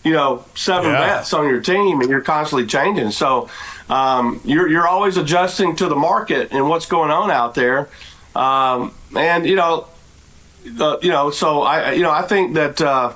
Speaker 16: you know, seven
Speaker 5: Yeah.
Speaker 16: vets on your team, and you're constantly changing. So, um, you're you're always adjusting to the market and what's going on out there, um, and you know, uh, you know, so I, you know, I think that. Uh,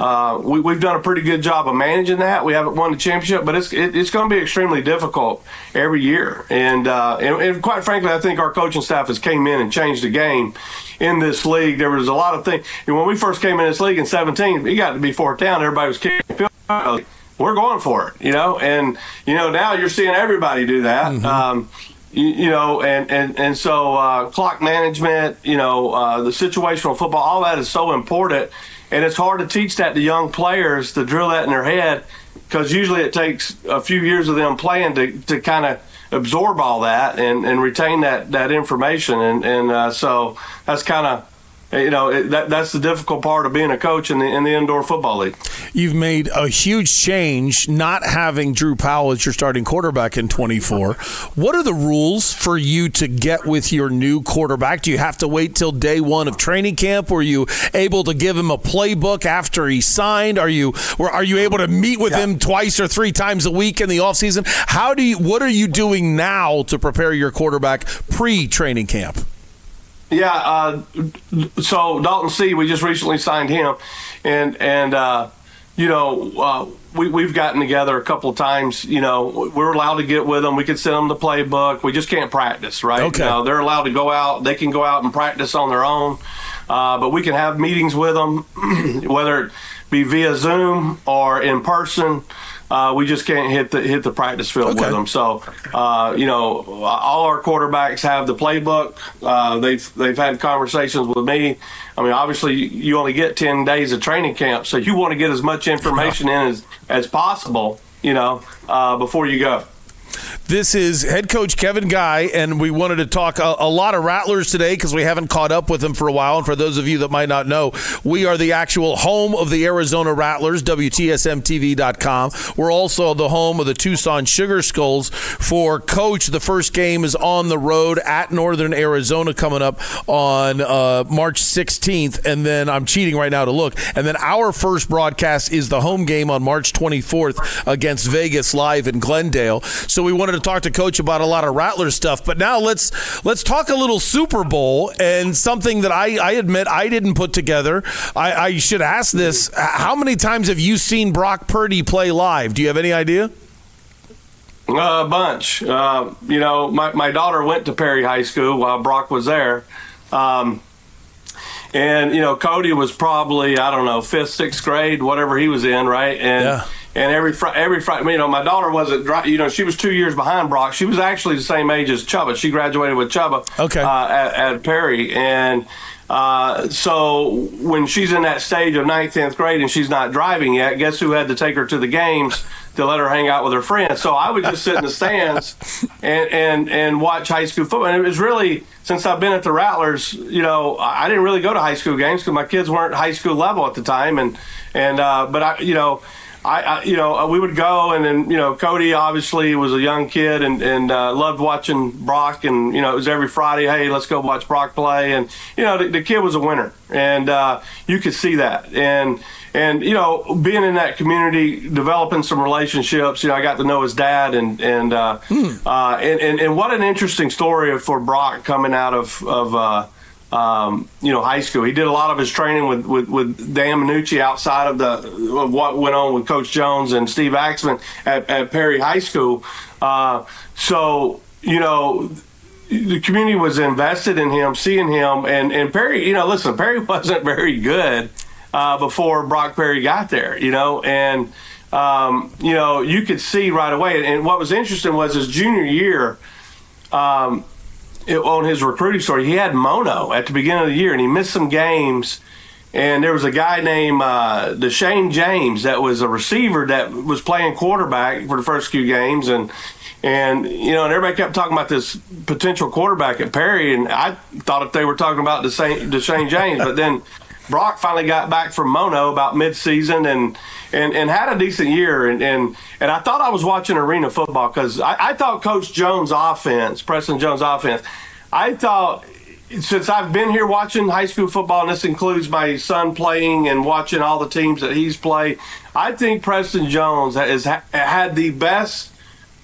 Speaker 16: uh, we, we've done a pretty good job of managing that. We haven't won the championship, but it's it, it's going to be extremely difficult every year. And, uh, and and quite frankly, I think our coaching staff has came in and changed the game in this league. There was a lot of things. And when we first came in this league in 17, we got to be fourth down. Everybody was kicking field goals. We're going for it, you know. And you know now you're seeing everybody do that. Um, you, you know, and and and so uh, clock management, you know, uh, the situational football, all that is so important, and it's hard to teach that to young players to drill that in their head because usually it takes a few years of them playing to to kind of absorb all that and, and retain that that information, and and uh, so that's kind of. You know it, that that's the difficult part of being a coach in the in the indoor football league.
Speaker 5: You've made a huge change not having Drew Powell as your starting quarterback in 24. What are the rules for you to get with your new quarterback? Do you have to wait till day one of training camp? Were you able to give him a playbook after he signed? Are you or are you able to meet with him twice or three times a week in the offseason? How do you what are you doing now to prepare your quarterback pre-training camp?
Speaker 16: Yeah, uh, so Dalton C, we just recently signed him, and and uh, you know uh, we we've gotten together a couple of times. You know we're allowed to get with them. We can send them the playbook. We just can't practice, right?
Speaker 5: Okay.
Speaker 16: You know, they're allowed to go out. They can go out and practice on their own, uh, but we can have meetings with them, whether it be via Zoom or in person. Uh, we just can't hit the hit the practice field with them. So, uh, you know, all our quarterbacks have the playbook. Uh, they've they've had conversations with me. I mean, obviously, you only get ten days of training camp, so you want to get as much information in as as possible. You know, uh, before you go.
Speaker 5: This is head coach Kevin Guy, and we wanted to talk a, a lot of Rattlers today because we haven't caught up with them for a while. And for those of you that might not know, we are the actual home of the Arizona Rattlers, WTSMTV.com. We're also the home of the Tucson Sugar Skulls. For Coach, the first game is on the road at Northern Arizona coming up on uh, March 16th. And then I'm cheating right now to look. And then our first broadcast is the home game on March 24th against Vegas live in Glendale. So we wanted to talk to Coach about a lot of Rattler stuff. But now let's let's talk a little Super Bowl and something that I, I admit I didn't put together. I, I should ask this: How many times have you seen Brock Purdy play live? Do you have any idea?
Speaker 16: Uh, a bunch. Uh, you know, my, my daughter went to Perry High School while Brock was there. Um, and, you know, Cody was probably, I don't know, fifth, sixth grade, whatever he was in, right? And
Speaker 5: Yeah.
Speaker 16: And every fr- every Friday, you know, my daughter wasn't, you know, she was two years behind Brock. She was actually the same age as Chubba. She graduated with Chubba
Speaker 5: Okay.
Speaker 16: uh, at, at Perry. And uh, so when she's in that stage of ninth, tenth grade and she's not driving yet, guess who had to take her to the games to let her hang out with her friends? So I would just sit in the stands and, and, and watch high school football. And it was really, since I've been at the Rattlers, you know, I I didn't really go to high school games because my kids weren't high school level at the time. And, and uh, but I, you know, I, I, you know, we would go, and then you know, Cody obviously was a young kid and and uh, loved watching Brock, and you know, it was every Friday, hey, let's go watch Brock play, and you know, the, the kid was a winner, and uh, you could see that, and and you know, being in that community, developing some relationships, you know, I got to know his dad, and and uh, uh, and, and and what an interesting story for Brock coming out of of. Um, you know, high school. He did a lot of his training with, with, with Dan Minucci outside of the of what went on with Coach Jones and Steve Axman at, at Perry High School. Uh, so, you know, the community was invested in him, seeing him, and, and Perry, you know, listen, Perry wasn't very good uh, before Brock Purdy got there, you know, and, um, you know, you could see right away. And what was interesting was his junior year, um, it, on his recruiting story, he had mono at the beginning of the year, and he missed some games. And there was a guy named uh, Deshane James that was a receiver that was playing quarterback for the first few games, and and you know, and everybody kept talking about this potential quarterback at Perry, and I thought if they were talking about Deshane, Deshane James, but then Brock finally got back from mono about midseason. And and, and had a decent year, and, and and I thought I was watching arena football because I, I thought Coach Jones' offense, Preston Jones' offense, I thought since I've been here watching high school football, and this includes my son playing and watching all the teams that he's played, I think Preston Jones has had the best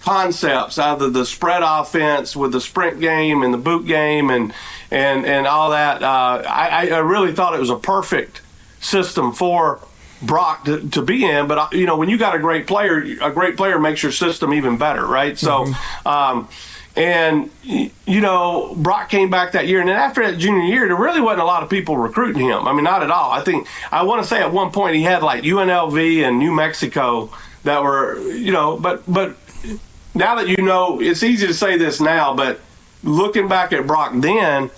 Speaker 16: concepts out of the spread offense with the sprint game and the boot game and and and all that. Uh, I, I really thought it was a perfect system for Brock to, to be in. But uh, you know, when you got a great player, a great player makes your system even better, right? So. Um, and you know, Brock came back that year, and then after that junior year, there really wasn't a lot of people recruiting him. I mean, not at all. I think I want to say at one point he had like UNLV and New Mexico that were, you know, but but now that you know, it's easy to say this now, but looking back at Brock then,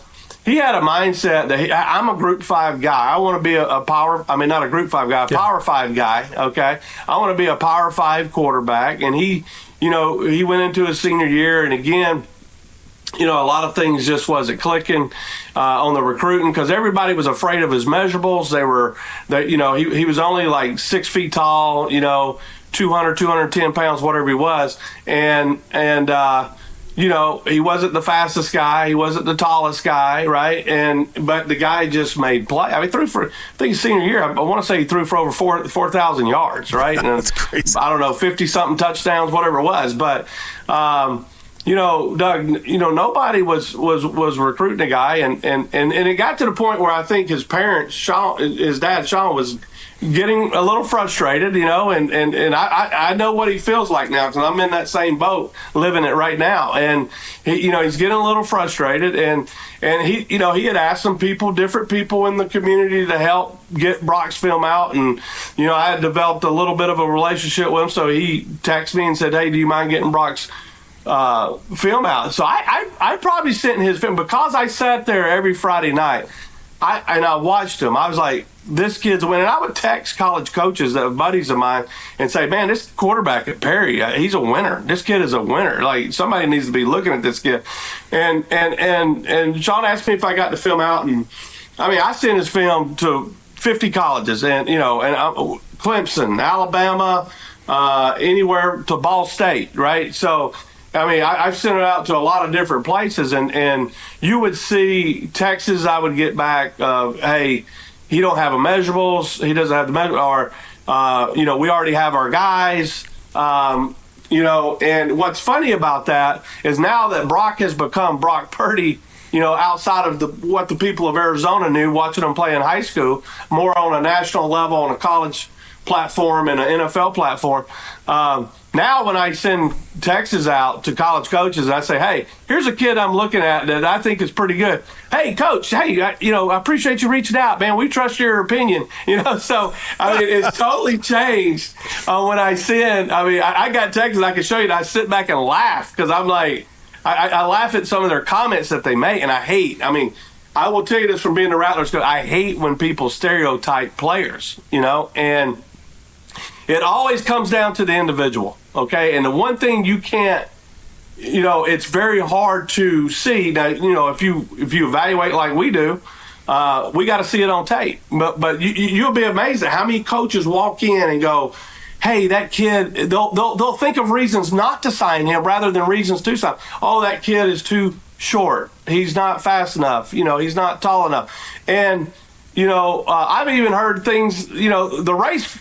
Speaker 16: he had a mindset that he, I- I'm a Group Five guy. I want to be a, a power. I mean, not a Group Five guy, a Power Five guy. Okay, I want to be a Power Five quarterback, and he, you know, he went into his senior year, and again, you know, a lot of things just wasn't clicking uh, on the recruiting because everybody was afraid of his measurables. They were, they, you know, he, he was only like six feet tall, you know, 200, 210 pounds, whatever he was. And, and, uh, you know, he wasn't the fastest guy. He wasn't the tallest guy, right? And but the guy just made play. I mean, threw for I think his senior year. I, I want to say he threw for over four four thousand yards, right? And That's crazy. I don't know, fifty something touchdowns, whatever it was. But um, you know, Doug, you know, nobody was was was recruiting a guy, and and and and it got to the point where I think his parents, Sean, his dad, Sean, was getting a little frustrated, you know, and, and, and I, I, know what he feels like now because I'm in that same boat living it right now. And, he, you know, he's getting a little frustrated and, and he, you know, he had asked some people, different people in the community to help get Brock's film out. And, you know, I had developed a little bit of a relationship with him. So he texted me and said, Hey, do you mind getting Brock's uh, film out? So I, I, I probably sent his film because I sat there every Friday night. I, and I watched him. I was like, this kid's winning. I would text college coaches that buddies of mine and say, man, this quarterback at Perry, uh, he's a winner. This kid is a winner. Like somebody needs to be looking at this kid. And and and and Sean asked me if I got the film out, and I mean, I sent his film to 50 colleges, and you know, and uh, Clemson, Alabama, uh, anywhere to Ball State, right? So. I mean, I, have sent it out to a lot of different places, and, and you would see Texas. I would get back of, hey, he don't have the measurables. He doesn't have the measure, or uh, you know, we already have our guys. Um, you know, and what's funny about that is now that Brock has become Brock Purdy. You know, outside of the what the people of Arizona knew watching him play in high school, more on a national level, on a college platform and an NFL platform. Um, now, when I send texts out to college coaches, I say, "Hey, here's a kid I'm looking at that I think is pretty good. Hey, coach, hey, I, you know, I appreciate you reaching out, man. We trust your opinion. You know, so I mean, it's totally changed uh, when I send. I mean, I, I got texts I can show you. And I sit back and laugh because I'm like, I, I laugh at some of their comments that they make, and I hate. I mean, I will tell you this from being a Rattlers coach. I hate when people stereotype players. You know, and it always comes down to the individual. Okay. And the one thing you can't, you know, it's very hard to see now, you know, if you, if you evaluate like we do, uh, we got to see it on tape. But, but you, you'll be amazed at how many coaches walk in and go, hey, that kid, they'll, they'll, they'll think of reasons not to sign him rather than reasons to sign. Oh, that kid is too short. He's not fast enough. You know, he's not tall enough. And, you know, uh, I've even heard things, you know, the race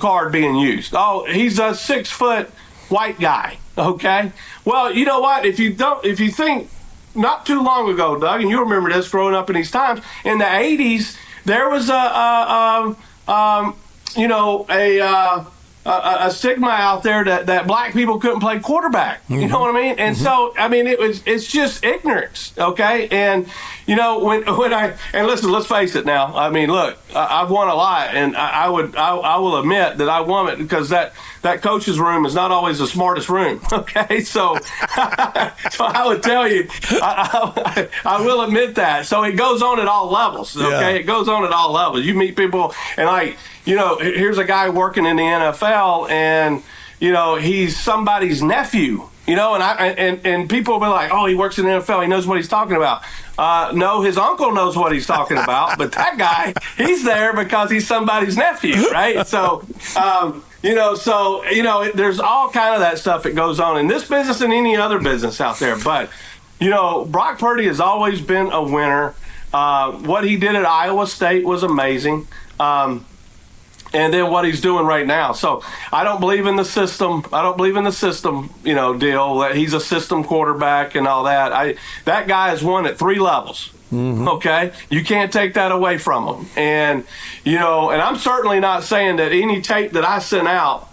Speaker 16: card being used. Oh, he's a six foot white guy. Okay. Well, you know what? If you don't, if you think not too long ago, Doug, and you remember this growing up in these times, in the 80s, there was a, a, a um, you know, a, uh, a, a, stigma out there that, that black people couldn't play quarterback. Mm-hmm. You know what I mean? And mm-hmm. so, I mean, it was it's just ignorance, okay? And you know, when when I and listen, let's face it. Now, I mean, look, I, have won a lot, and I, I would I, I, will admit that I won it because that that coach's room is not always the smartest room. Okay, so so I would tell you, I, I, will admit that. So it goes on at all levels. Okay, yeah. it goes on at all levels. You meet people, and like you know, here's a guy working in the NFL, and you know, he's somebody's nephew. You know, and I and and people will be like, "Oh, he works in the NFL. He knows what he's talking about." Uh, no, his uncle knows what he's talking about, but that guy, he's there because he's somebody's nephew, right? So, um, you know, so you know, there's all kind of that stuff that goes on in this business and any other business out there. But you know, Brock Purdy has always been a winner. Uh, what he did at Iowa State was amazing. Um, and then what he's doing right now. So I don't believe in the system. I don't believe in the system, you know, deal that he's a system quarterback and all that. I that guy has won at three levels. Mm-hmm. Okay, you can't take that away from them, And you know, and I'm certainly not saying that any tape that I sent out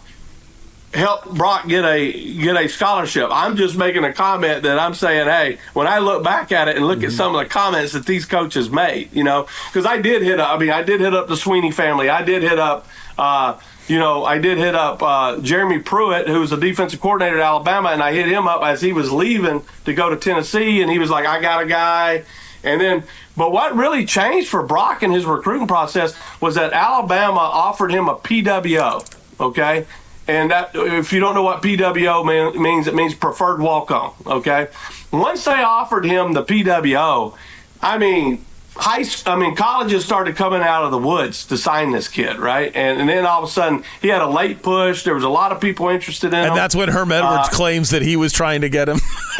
Speaker 16: helped Brock get a get a scholarship. I'm just making a comment that I'm saying, hey, when I look back at it and look mm-hmm. at some of the comments that these coaches made, you know, because I did hit up. I mean, I did hit up the Sweeney family. I did hit up. Uh, you know, I did hit up uh, Jeremy Pruitt, who was the defensive coordinator at Alabama, and I hit him up as he was leaving to go to Tennessee, and he was like, "I got a guy." And then, but what really changed for Brock in his recruiting process was that Alabama offered him a PWO. Okay, and that, if you don't know what PWO means, it means preferred walk on. Okay. Once they offered him the PWO, I mean, high, I mean, colleges started coming out of the woods to sign this kid, right? And, and then all of a sudden, he had a late push. There was a lot of people interested in
Speaker 5: and
Speaker 16: him.
Speaker 5: And that's when Herm Edwards uh, claims that he was trying to get him.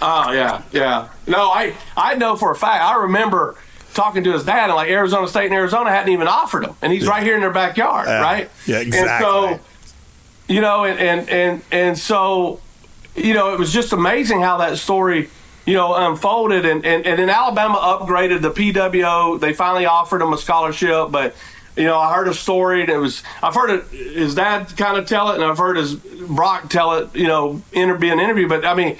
Speaker 16: oh yeah, yeah. No, I I know for a fact. I remember talking to his dad, and like Arizona State and Arizona hadn't even offered him, and he's yeah. right here in their backyard, uh, right?
Speaker 5: Yeah, exactly.
Speaker 16: And so you know, and, and, and, and so, you know, it was just amazing how that story, you know, um, unfolded. And, and, and then Alabama upgraded the PWO. They finally offered him a scholarship, but you know, I heard a story and it was, I've heard it, his dad kind of tell it and I've heard his Brock tell it, you know, inter, be an interview. But I mean,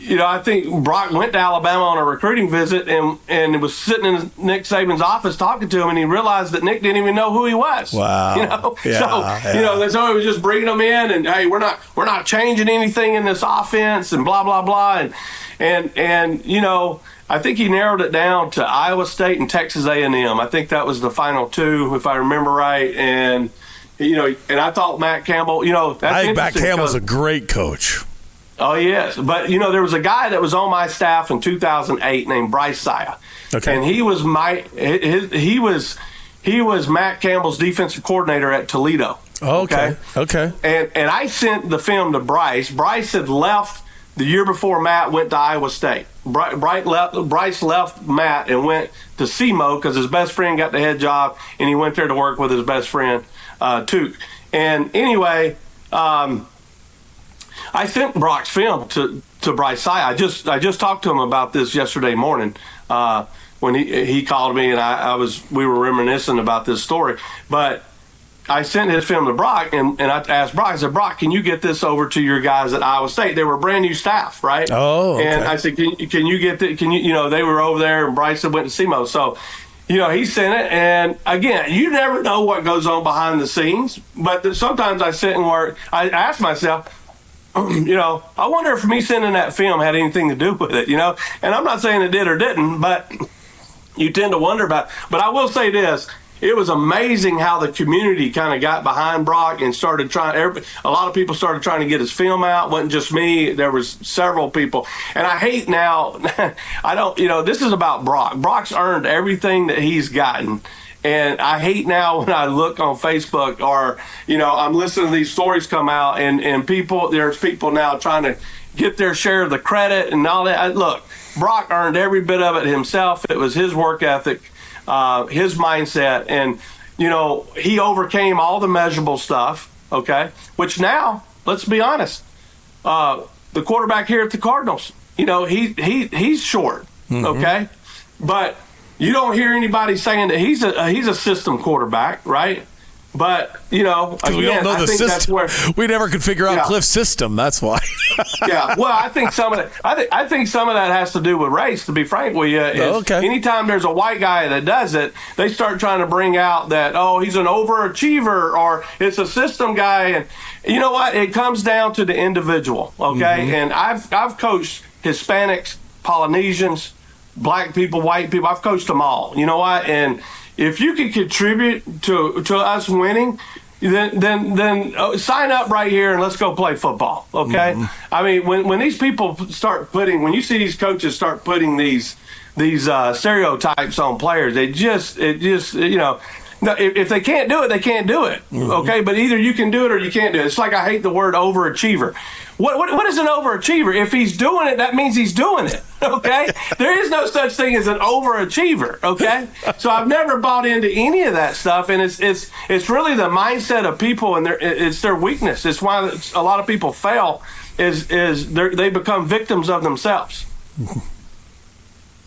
Speaker 16: you know, I think Brock went to Alabama on a recruiting visit and and was sitting in Nick Saban's office talking to him, and he realized that Nick didn't even know who he was.
Speaker 5: Wow.
Speaker 16: You know,
Speaker 5: Yeah,
Speaker 16: so
Speaker 5: yeah.
Speaker 16: you know, so he was just bringing them in, and hey, we're not we're not changing anything in this offense, and blah blah blah, and and and you know. I think he narrowed it down to Iowa State and Texas A&M. I think that was the final two, if I remember right. And you know, and I thought Matt Campbell. You know, that's
Speaker 5: I think Matt Campbell's a great coach.
Speaker 16: Oh yes, but you know there was a guy that was on my staff in 2008 named Bryce Saia,
Speaker 5: Okay.
Speaker 16: and he was my his, he was he was Matt Campbell's defensive coordinator at Toledo.
Speaker 5: Okay. Okay.
Speaker 16: And and I sent the film to Bryce. Bryce had left the year before Matt went to Iowa State. Bry- Bright left, Bryce left Matt and went to SEMO because his best friend got the head job, and he went there to work with his best friend, uh, Took. And anyway, um, I sent Brock's film to to Bryce Saia. I just I just talked to him about this yesterday morning uh, when he he called me and I, I was we were reminiscing about this story. But I sent his film to Brock and, and I asked Brock. I said, Brock, can you get this over to your guys at Iowa State? They were brand new staff, right?
Speaker 5: Oh, okay.
Speaker 16: And I said, can, can you get the, can you you know they were over there and Bryce had went to SEMO. So you know, he sent it, and again, you never know what goes on behind the scenes. But sometimes I sit and work. I ask myself, you know, I wonder if me sending that film had anything to do with it, you know. And I'm not saying it did or didn't, but you tend to wonder about. But I will say this: it was amazing how the community kind of got behind Brock and started trying. A lot of people started trying to get his film out. It wasn't just me. There was several people, and I hate now. I don't. You know, this is about Brock. Brock's earned everything that he's gotten. And I hate now when I look on Facebook or, you know, I'm listening to these stories come out and, and people, there's people now trying to get their share of the credit and all that. I- Look, Brock earned every bit of it himself. It was his work ethic, uh, his mindset. And, you know, he overcame all the measurable stuff, okay? Which now, let's be honest, uh, the quarterback here at the Cardinals, you know, he, he he's short,
Speaker 5: Mm-hmm.
Speaker 16: okay? But you don't hear anybody saying that he's a he's a system quarterback, right? But you know,
Speaker 5: Because we don't know the system.
Speaker 16: where
Speaker 5: we never could figure out
Speaker 16: Yeah.
Speaker 5: Kliff's system. That's why.
Speaker 16: yeah, well, I think some of that. I think I think some of that has to do with race. To be frank with you, is
Speaker 5: Okay.
Speaker 16: anytime there's a white guy that does it, they start trying to bring out that oh he's an overachiever or it's a system guy, and you know what? It comes down to the individual, okay?
Speaker 5: Mhm.
Speaker 16: And I've I've coached Hispanics, Polynesians, black people, white people. I've coached them all. You know what? And if you can contribute to to us winning, then then then uh, sign up right here and let's go play football. Okay. I mean, when when these people start putting, when you see these coaches start putting these these uh, stereotypes on players, they just it just you know. No, if, if they can't do it, they can't do it. Mm-hmm. Okay, but either you can do it or you can't do it. It's like I hate the word overachiever. What, what what is an overachiever? If he's doing it, that means he's doing it. Okay, there is no such thing as an overachiever. Okay, so I've never bought into any of that stuff, and it's it's it's really the mindset of people, and their it's their weakness. It's why a lot of people fail. Is is they become victims of themselves.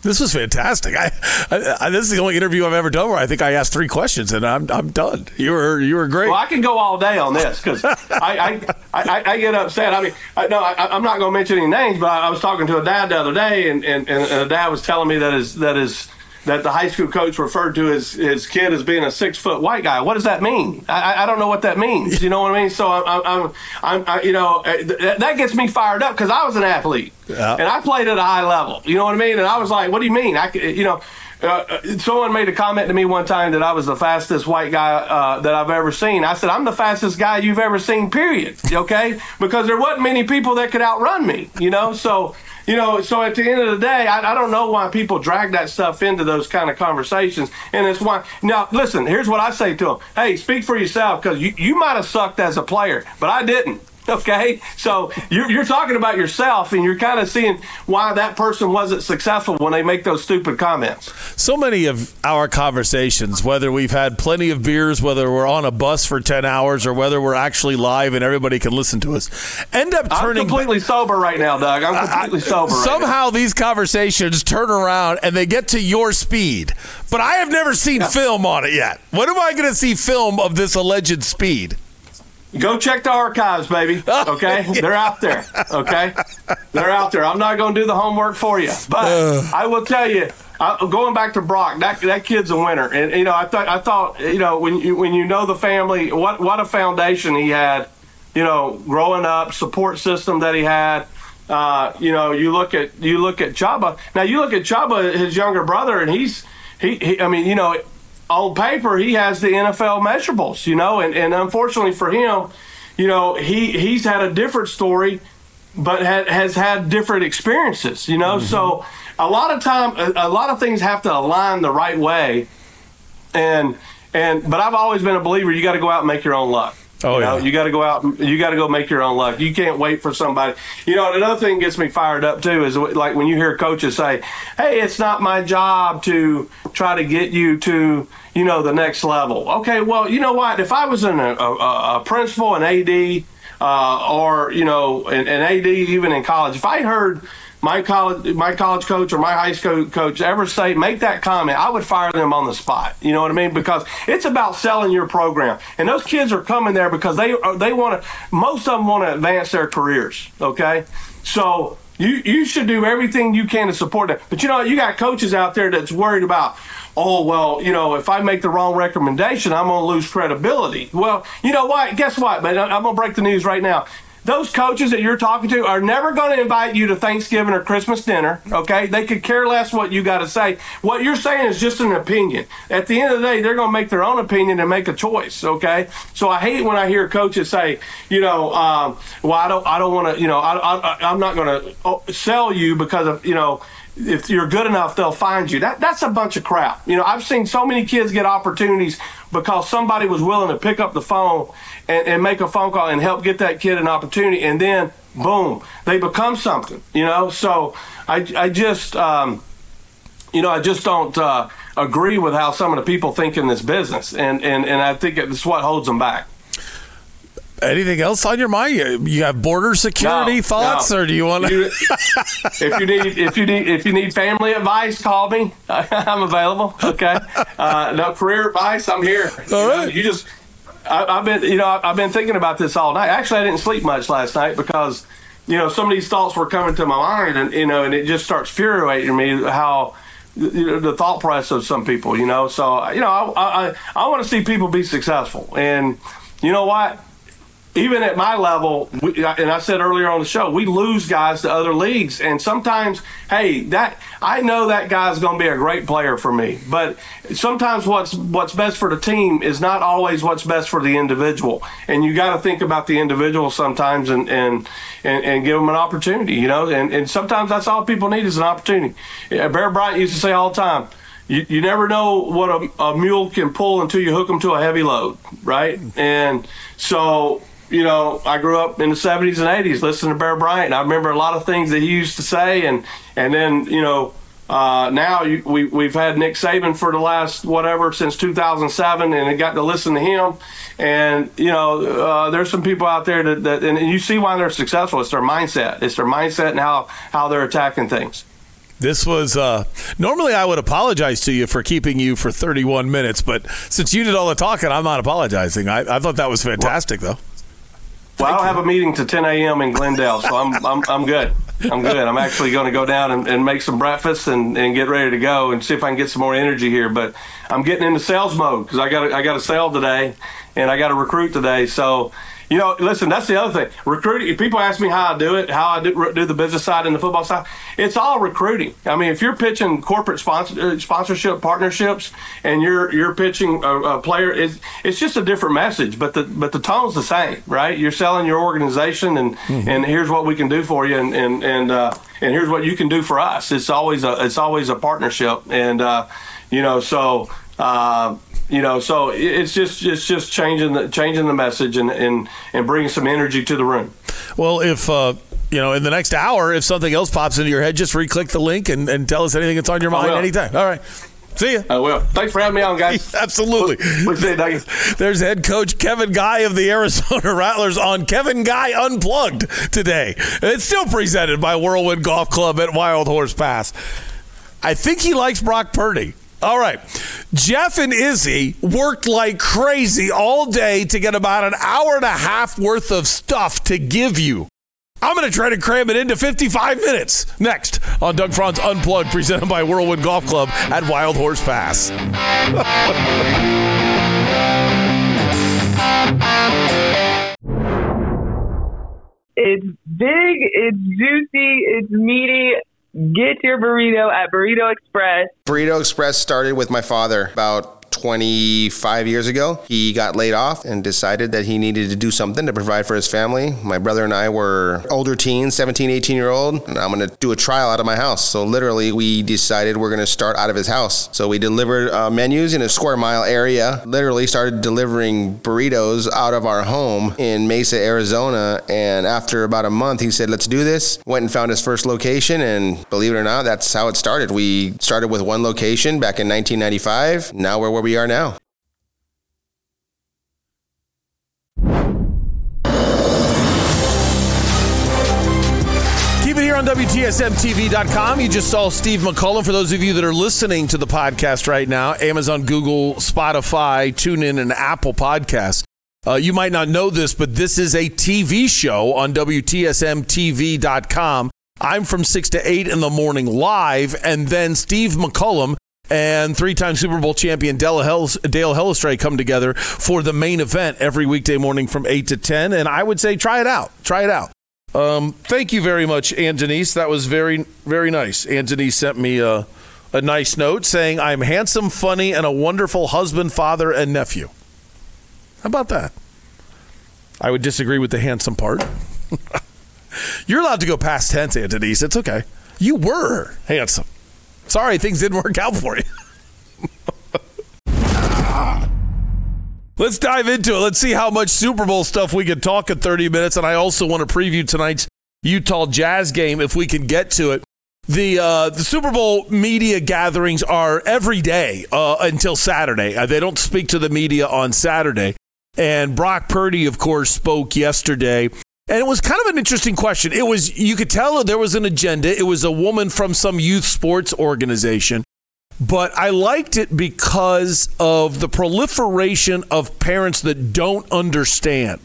Speaker 5: This was fantastic. I, I, I, this is the only interview I've ever done where I think I asked three questions and I'm I'm done. You were you were great.
Speaker 16: Well, I can go all day on this because I, I, I, get upset. I mean, I, no, I, I'm not going to mention any names, but I, I was talking to a dad the other day, and, and, and a dad was telling me that his that his that the high school coach referred to his his kid as being a six foot white guy. What does that mean? I, I- don't know what that means. You know what I mean? So I'm I'm, I'm I, you know uh, th- that gets me fired up because I was an athlete
Speaker 5: Yeah.
Speaker 16: and I played at a high level. You know what I mean? And I was like, what do you mean? I c- you know. Uh, uh, someone made a comment to me one time that I was the fastest white guy uh, that I've ever seen. I said, I'm the fastest guy you've ever seen, period. Okay? because there wasn't many people that could outrun me, you know? So, you know, so at the end of the day, I, I don't know why people drag that stuff into those kind of conversations. And it's why, now, listen, here's what I say to them Hey, speak for yourself because you, you might have sucked as a player, but I didn't. Okay, so you're, you're talking about yourself, and you're kind of seeing why that person wasn't successful when they make those stupid comments.
Speaker 5: So many of our conversations, whether we've had plenty of beers, whether we're on a bus for 10 hours, or whether we're actually live and everybody can listen to us, end up turning.
Speaker 16: I'm completely sober right now, Doug. I'm completely sober. Right
Speaker 5: Somehow these conversations turn around and they get to your speed. But I have never seen film on it yet. When am I going to see film of this alleged speed?
Speaker 16: Go check the archives, baby. Okay, they're out there. Okay, they're out there. I'm not going to do the homework for you, but I will tell you. I, going back to Brock, that that kid's a winner, and you know I thought I thought you know when you when you know the family, what what a foundation he had, you know, growing up, support system that he had. Uh, you know, you look at you look at Chubba. Now you look at Chubba, his younger brother, and he's he, he I mean, you know, on paper he has the NFL measurables, you know, and, and unfortunately for him, you know, he he's had a different story, but ha- has had different experiences, you know. Mm-hmm. So a lot of time, a, a lot of things have to align the right way, and and but I've always been a believer. You got to go out and make your own luck.
Speaker 5: Oh,
Speaker 16: you know,
Speaker 5: yeah.
Speaker 16: you got to go out. You got to go make your own luck. You can't wait for somebody. You know, another thing gets me fired up too is like when you hear coaches say, "Hey, it's not my job to try to get you to you know the next level." Okay, well, you know what? If I was in a, a, a principal, an AD, uh, or you know, an, an AD even in college, if I heard my college my college coach or my high school coach ever say make that comment, I would fire them on the spot. You know what I mean? Because it's about selling your program, and those kids are coming there because they they want to. Most of them want to advance their careers. Okay, so. You, you should do everything you can to support them. But you know, you got coaches out there that's worried about, oh, well, you know, if I make the wrong recommendation, I'm going to lose credibility. Well, you know what? Guess what? But I'm going to break the news right now those coaches that you're talking to are never going to invite you to Thanksgiving or Christmas dinner. Okay, they could care less what you got to say. What you're saying is just an opinion. At the end of the day, they're going to make their own opinion and make a choice. Okay, so I hate when I hear coaches say, you know, um, well, I don't, I don't want to, you know, I, I, I'm not going to sell you because of, you know if you're good enough, they'll find you. That that's a bunch of crap. You know, I've seen so many kids get opportunities because somebody was willing to pick up the phone and, and make a phone call and help get that kid an opportunity, and then boom, they become something. You know, so I I just um, you know I just don't uh, agree with how some of the people think in this business, and and and I think it's what holds them back.
Speaker 5: Anything else on your mind? You you have border security
Speaker 16: No,
Speaker 5: thoughts,
Speaker 16: no.
Speaker 5: or do you want to?
Speaker 16: if you need if you need if you need family advice, call me. I'm available. Okay. Uh, no career advice. I'm here. All right. You just I, I've been you know I- I've been thinking about this all night. Actually, I didn't sleep much last night because you know some of these thoughts were coming to my mind, and you know, and it just starts infuriating me how. You know, the thought process of some people, you know. So, you know, I I, I want to see people be successful, and you know what? Even at my level, we, and I said earlier on the show, we lose guys to other leagues, and sometimes, hey, that I know that guy's going to be a great player for me, but sometimes what's what's best for the team is not always what's best for the individual, and you got to think about the individual sometimes, and and and, and give them an opportunity, you know, and and sometimes that's all people need is an opportunity. Bear Bryant used to say all the time. You, you never know what a, a mule can pull until you hook them to a heavy load, right? And so you know, I grew up in the 70s and 80s listening to Bear Bryant. I remember a lot of things that he used to say. And, and then, you know, uh, now you, we, we've had Nick Saban for the last whatever since 2007 and I got to listen to him. And, you know, uh, there's some people out there that, that, and you see why they're successful. It's their mindset. It's their mindset and how, how they're attacking things.
Speaker 5: This was uh, normally I would apologize to you for keeping you for 31 minutes, but since you did all the talking, I'm not apologizing. I, I thought that was fantastic, though.
Speaker 16: Well, I don't have a meeting to 10 a.m. in Glendale, so I'm I'm, I'm good. I'm good. I'm actually going to go down and, and make some breakfast and, and get ready to go and see if I can get some more energy here. But I'm getting into sales mode because I got I got a sale today and I got to recruit today. So, you know, listen, that's the other thing. Recruiting. If people ask me how I do it, how I do, do the business side and the football side, it's all recruiting. I mean, if you're pitching corporate sponsor, uh, sponsorship partnerships and you're you're pitching a, a player, it's, it's just a different message, but the but the tone's the same, right? You're selling your organization and and here's what we can do for you, and and and uh, and here's what you can do for us. It's always a it's always a partnership, and uh, you know so. Uh, you know, so it's just it's just changing the changing the message and and and bringing some energy to the room.
Speaker 5: Well, if uh, you know, in the next hour, if something else pops into your head, just re-click the link and, and tell us anything that's on your mind anytime. All right. See you.
Speaker 16: I will. Thanks for having me on, guys.
Speaker 5: Absolutely.
Speaker 16: We'll see you, Dougie.
Speaker 5: There's head coach Kevin Guy of the Arizona Rattlers on Kevin Guy Unplugged today. It's still presented by Whirlwind Golf Club at Wild Horse Pass. I think he likes Brock Purdy. All right. Jeff and Izzy worked like crazy all day to get about an hour and a half worth of stuff to give you. I'm going to try to cram it into 55 minutes. Next on Doug Franz Unplugged, presented by Whirlwind Golf Club at Wild Horse Pass.
Speaker 17: It's big, it's juicy, it's meaty. Get your burrito at Burrito Express.
Speaker 18: Burrito Express started with my father about 25 years ago. He got laid off and decided that he needed to do something to provide for his family. My brother and I were older teens, 17, 18 year old, and I'm going to do a trial out of my house. So literally, we decided we're going to start out of his house. So we delivered uh, menus in a square mile area, literally started delivering burritos out of our home in Mesa, Arizona. And after about a month, he said, let's do this. Went and found his first location, and believe it or not, that's how it started. We started with one location back in 1995. Now we're we are now.
Speaker 5: Keep it here on WTSMTV.com. You just saw Steve McCullum. For those of you that are listening to the podcast right now, Amazon, Google, Spotify, TuneIn, and Apple Podcasts. Uh, you might not know this, but this is a TV show on WTSMTV.com. I'm from 6 to 8 in the morning live, and then Steve McCullum and three time Super Bowl champion Dale, Hellis- Dale Hellestrae come together for the main event every weekday morning from 8 to 10. And I would say try it out. Try it out. Um, thank you very much, Antonise. That was very, very nice. Antonise sent me a, a nice note saying, I'm handsome, funny, and a wonderful husband, father, and nephew. How about that? I would disagree with the handsome part. You're allowed to go past tense, Antonise. It's okay. You were handsome. Sorry, things didn't work out for you. Let's dive into it. Let's see how much Super Bowl stuff we can talk in 30 minutes. And I also want to preview tonight's Utah Jazz game if we can get to it. The uh, the Super Bowl media gatherings are every day uh, until Saturday. Uh, they don't speak to the media on Saturday. And Brock Purdy, of course, spoke yesterday. And it was kind of an interesting question. It was you could tell there was an agenda. It was a woman from some youth sports organization. But I liked it because of the proliferation of parents that don't understand.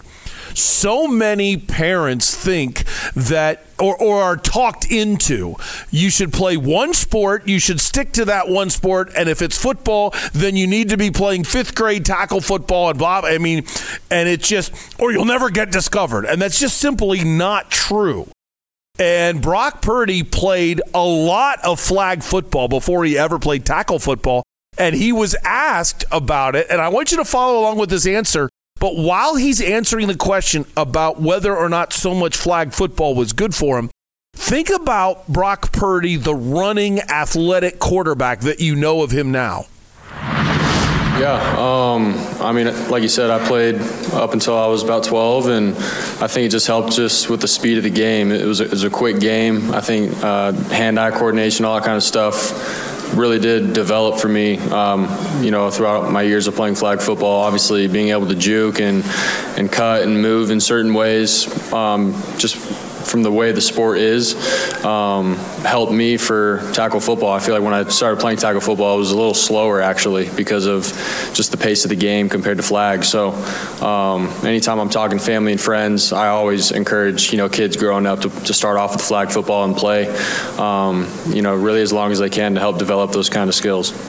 Speaker 5: So many parents think that, or, or are talked into, you should play one sport, you should stick to that one sport, and if it's football, then you need to be playing fifth grade tackle football and blah. I mean, and it's just, or you'll never get discovered. And that's just simply not true. And Brock Purdy played a lot of flag football before he ever played tackle football. And he was asked about it. And I want you to follow along with his answer. But while he's answering the question about whether or not so much flag football was good for him, think about Brock Purdy, the running athletic quarterback that you know of him now.
Speaker 19: Yeah, um, I mean, like you said, I played up until I was about 12, and I think it just helped just with the speed of the game. It was a, it was a quick game. I think uh, hand-eye coordination, all that kind of stuff, really did develop for me. Um, you know, throughout my years of playing flag football, obviously being able to juke and and cut and move in certain ways, um, just from the way the sport is um, helped me for tackle football. I feel like when I started playing tackle football, it was a little slower actually because of just the pace of the game compared to flag. So um, anytime I'm talking family and friends, I always encourage you know kids growing up to, to start off with flag football and play. Um, you know, really as long as they can to help develop those kind of skills.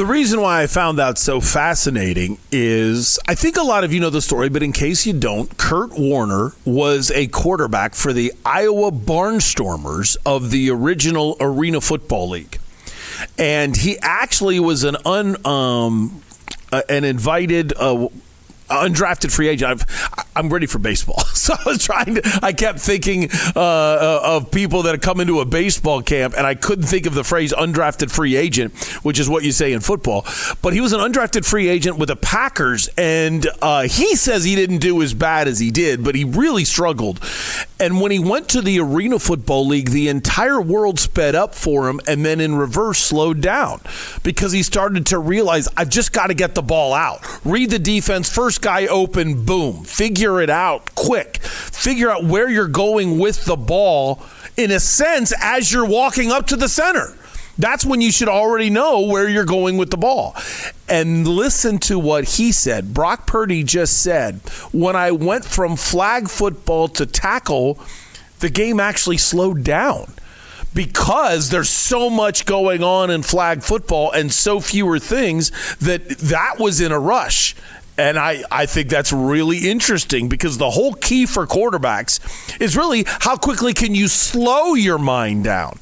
Speaker 5: The reason why I found that so fascinating is I think a lot of you know the story, but in case you don't, Kurt Warner was a quarterback for the Iowa Barnstormers of the original Arena Football League. And he actually was an un um, uh, an invited uh, undrafted free agent. I've, I'm ready for baseball. So I was trying to, I kept thinking uh, uh, of people that had come into a baseball camp, and I couldn't think of the phrase undrafted free agent, which is what you say in football. But he was an undrafted free agent with the Packers, and uh, he says he didn't do as bad as he did, but he really struggled. And when he went to the Arena Football League, the entire world sped up for him and then in reverse slowed down because he started to realize, I've just got to get the ball out. Read the defense, first guy open, boom. Figure it out quick. Figure out where you're going with the ball, in a sense, as you're walking up to the center. That's when you should already know where you're going with the ball. And listen to what he said. Brock Purdy just said, when I went from flag football to tackle, the game actually slowed down because there's so much going on in flag football and so fewer things that that was in a rush. And I, I think that's really interesting because the whole key for quarterbacks is really how quickly can you slow your mind down.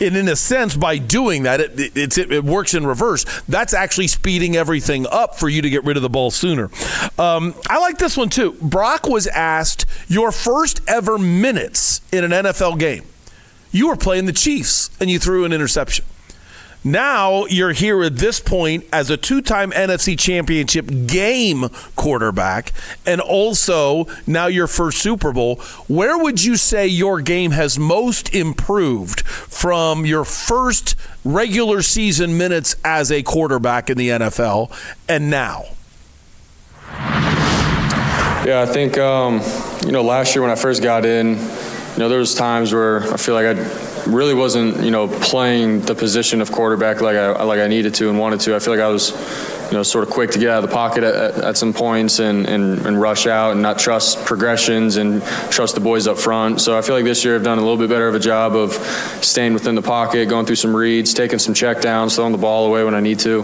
Speaker 5: And in a sense, by doing that, it, it, it, works in reverse. That's actually speeding everything up for you to get rid of the ball sooner. Um, I like this one too. Brock was asked your first ever minutes in an NFL game. You were playing the Chiefs and you threw an interception. Now you're here at this point as a two time NFC championship game quarterback and also now your first Super Bowl. Where would you say your game has most improved from your first regular season minutes as a quarterback in the NFL and now?
Speaker 19: Yeah, I think, um, you know, last year when I first got in, you know, there was times where I feel like I really wasn't, you know, playing the position of quarterback like I like I needed to and wanted to. I feel like I was, you know, sort of quick to get out of the pocket at, at some points and, and, and, rush out and not trust progressions and trust the boys up front. So I feel like this year I've done a little bit better of a job of staying within the pocket, going through some reads, taking some check downs, throwing the ball away when I need to.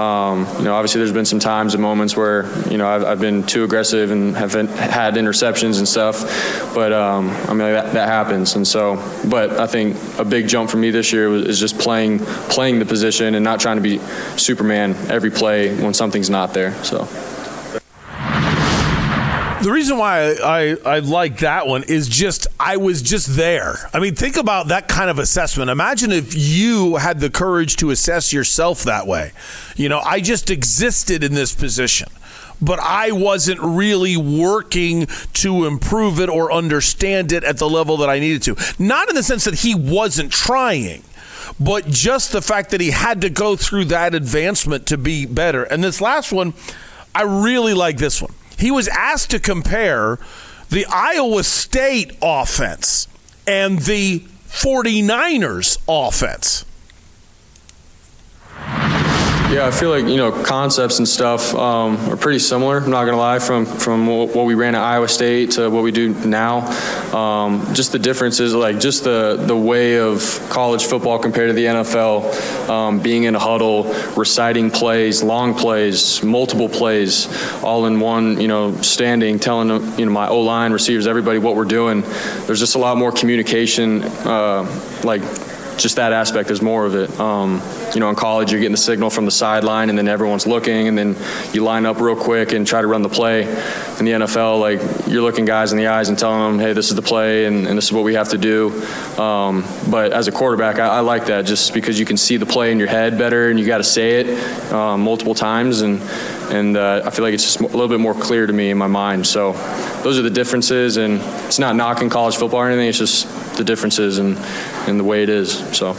Speaker 19: Um, you know, obviously there's been some times and moments where, you know, I've, I've been too aggressive and have had interceptions and stuff. But, um, I mean, that, that happens. And so, but I think a big jump for me this year is just playing, playing the position and not trying to be Superman every play when something's not there. So.
Speaker 5: The reason why I, I, I, like that one is just I was just there. I mean, think about that kind of assessment. Imagine if you had the courage to assess yourself that way. You know, I just existed in this position, but I wasn't really working to improve it or understand it at the level that I needed to. Not in the sense that he wasn't trying but just the fact that he had to go through that advancement to be better. And this last one, I really like this one. He was asked to compare the Iowa State offense and the 49ers offense.
Speaker 19: Yeah, I feel like you know concepts and stuff um, are pretty similar. I'm not gonna lie, from from what we ran at Iowa State to what we do now. Um, just the differences, like just the the way of college football compared to the NFL. Um, being in a huddle, reciting plays, long plays, multiple plays, all in one. You know, standing, telling you know my O line receivers, everybody what we're doing. There's just a lot more communication, uh, like just that aspect is more of it. Um, you know, in college, you're getting the signal from the sideline, and then everyone's looking, and then you line up real quick and try to run the play. In the NFL, like you're looking guys in the eyes and telling them, "Hey, this is the play, and, and this is what we have to do." Um, but as a quarterback, I, I, like that just because you can see the play in your head better, and you got to say it um, multiple times, and and uh, I feel like it's just a little bit more clear to me in my mind. So those are the differences, and it's not knocking college football or anything. It's just the differences and and the way it is. So.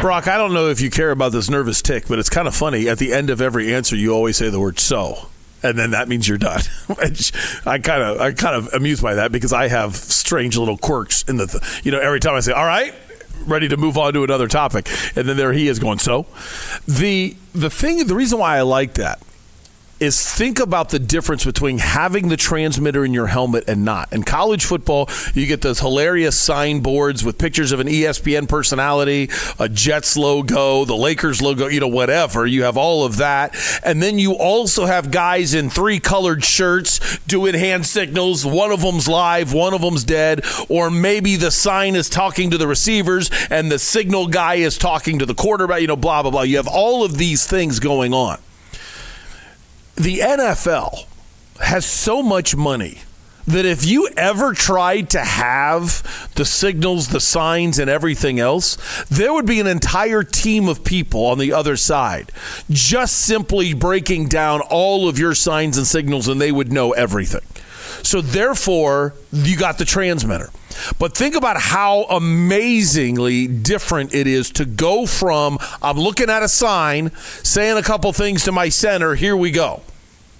Speaker 5: Brock, I don't know if you care about this nervous tick, but it's kind of funny. At the end of every answer, you always say the word "so." and then that means you're done. Which I kind of I kind of amused by that because I have strange little quirks in the th- you know every time I say all right ready to move on to another topic. And then there he is going. So the the thing the reason why I like that is think about the difference between having the transmitter in your helmet and not. In college football, you get those hilarious signboards with pictures of an ESPN personality, a Jets logo, the Lakers logo, you know, whatever. You have all of that. And then you also have guys in three colored shirts doing hand signals. One of them's live, one of them's dead. Or maybe the sign is talking to the receivers and the signal guy is talking to the quarterback, you know, blah, blah, blah. You have all of these things going on the NFL has so much money that if you ever tried to have the signals, the signs, and everything else, there would be an entire team of people on the other side just simply breaking down all of your signs and signals, and they would know everything. So, therefore, you got the transmitter. But think about how amazingly different it is to go from I'm looking at a sign, saying a couple things to my center, here we go.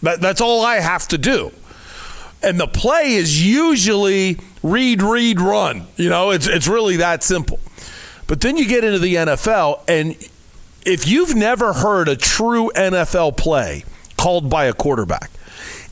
Speaker 5: That, that's all I have to do and the play is usually read, read, run. You know, it's it's really that simple. But then you get into the NFL, and if you've never heard a true NFL play called by a quarterback,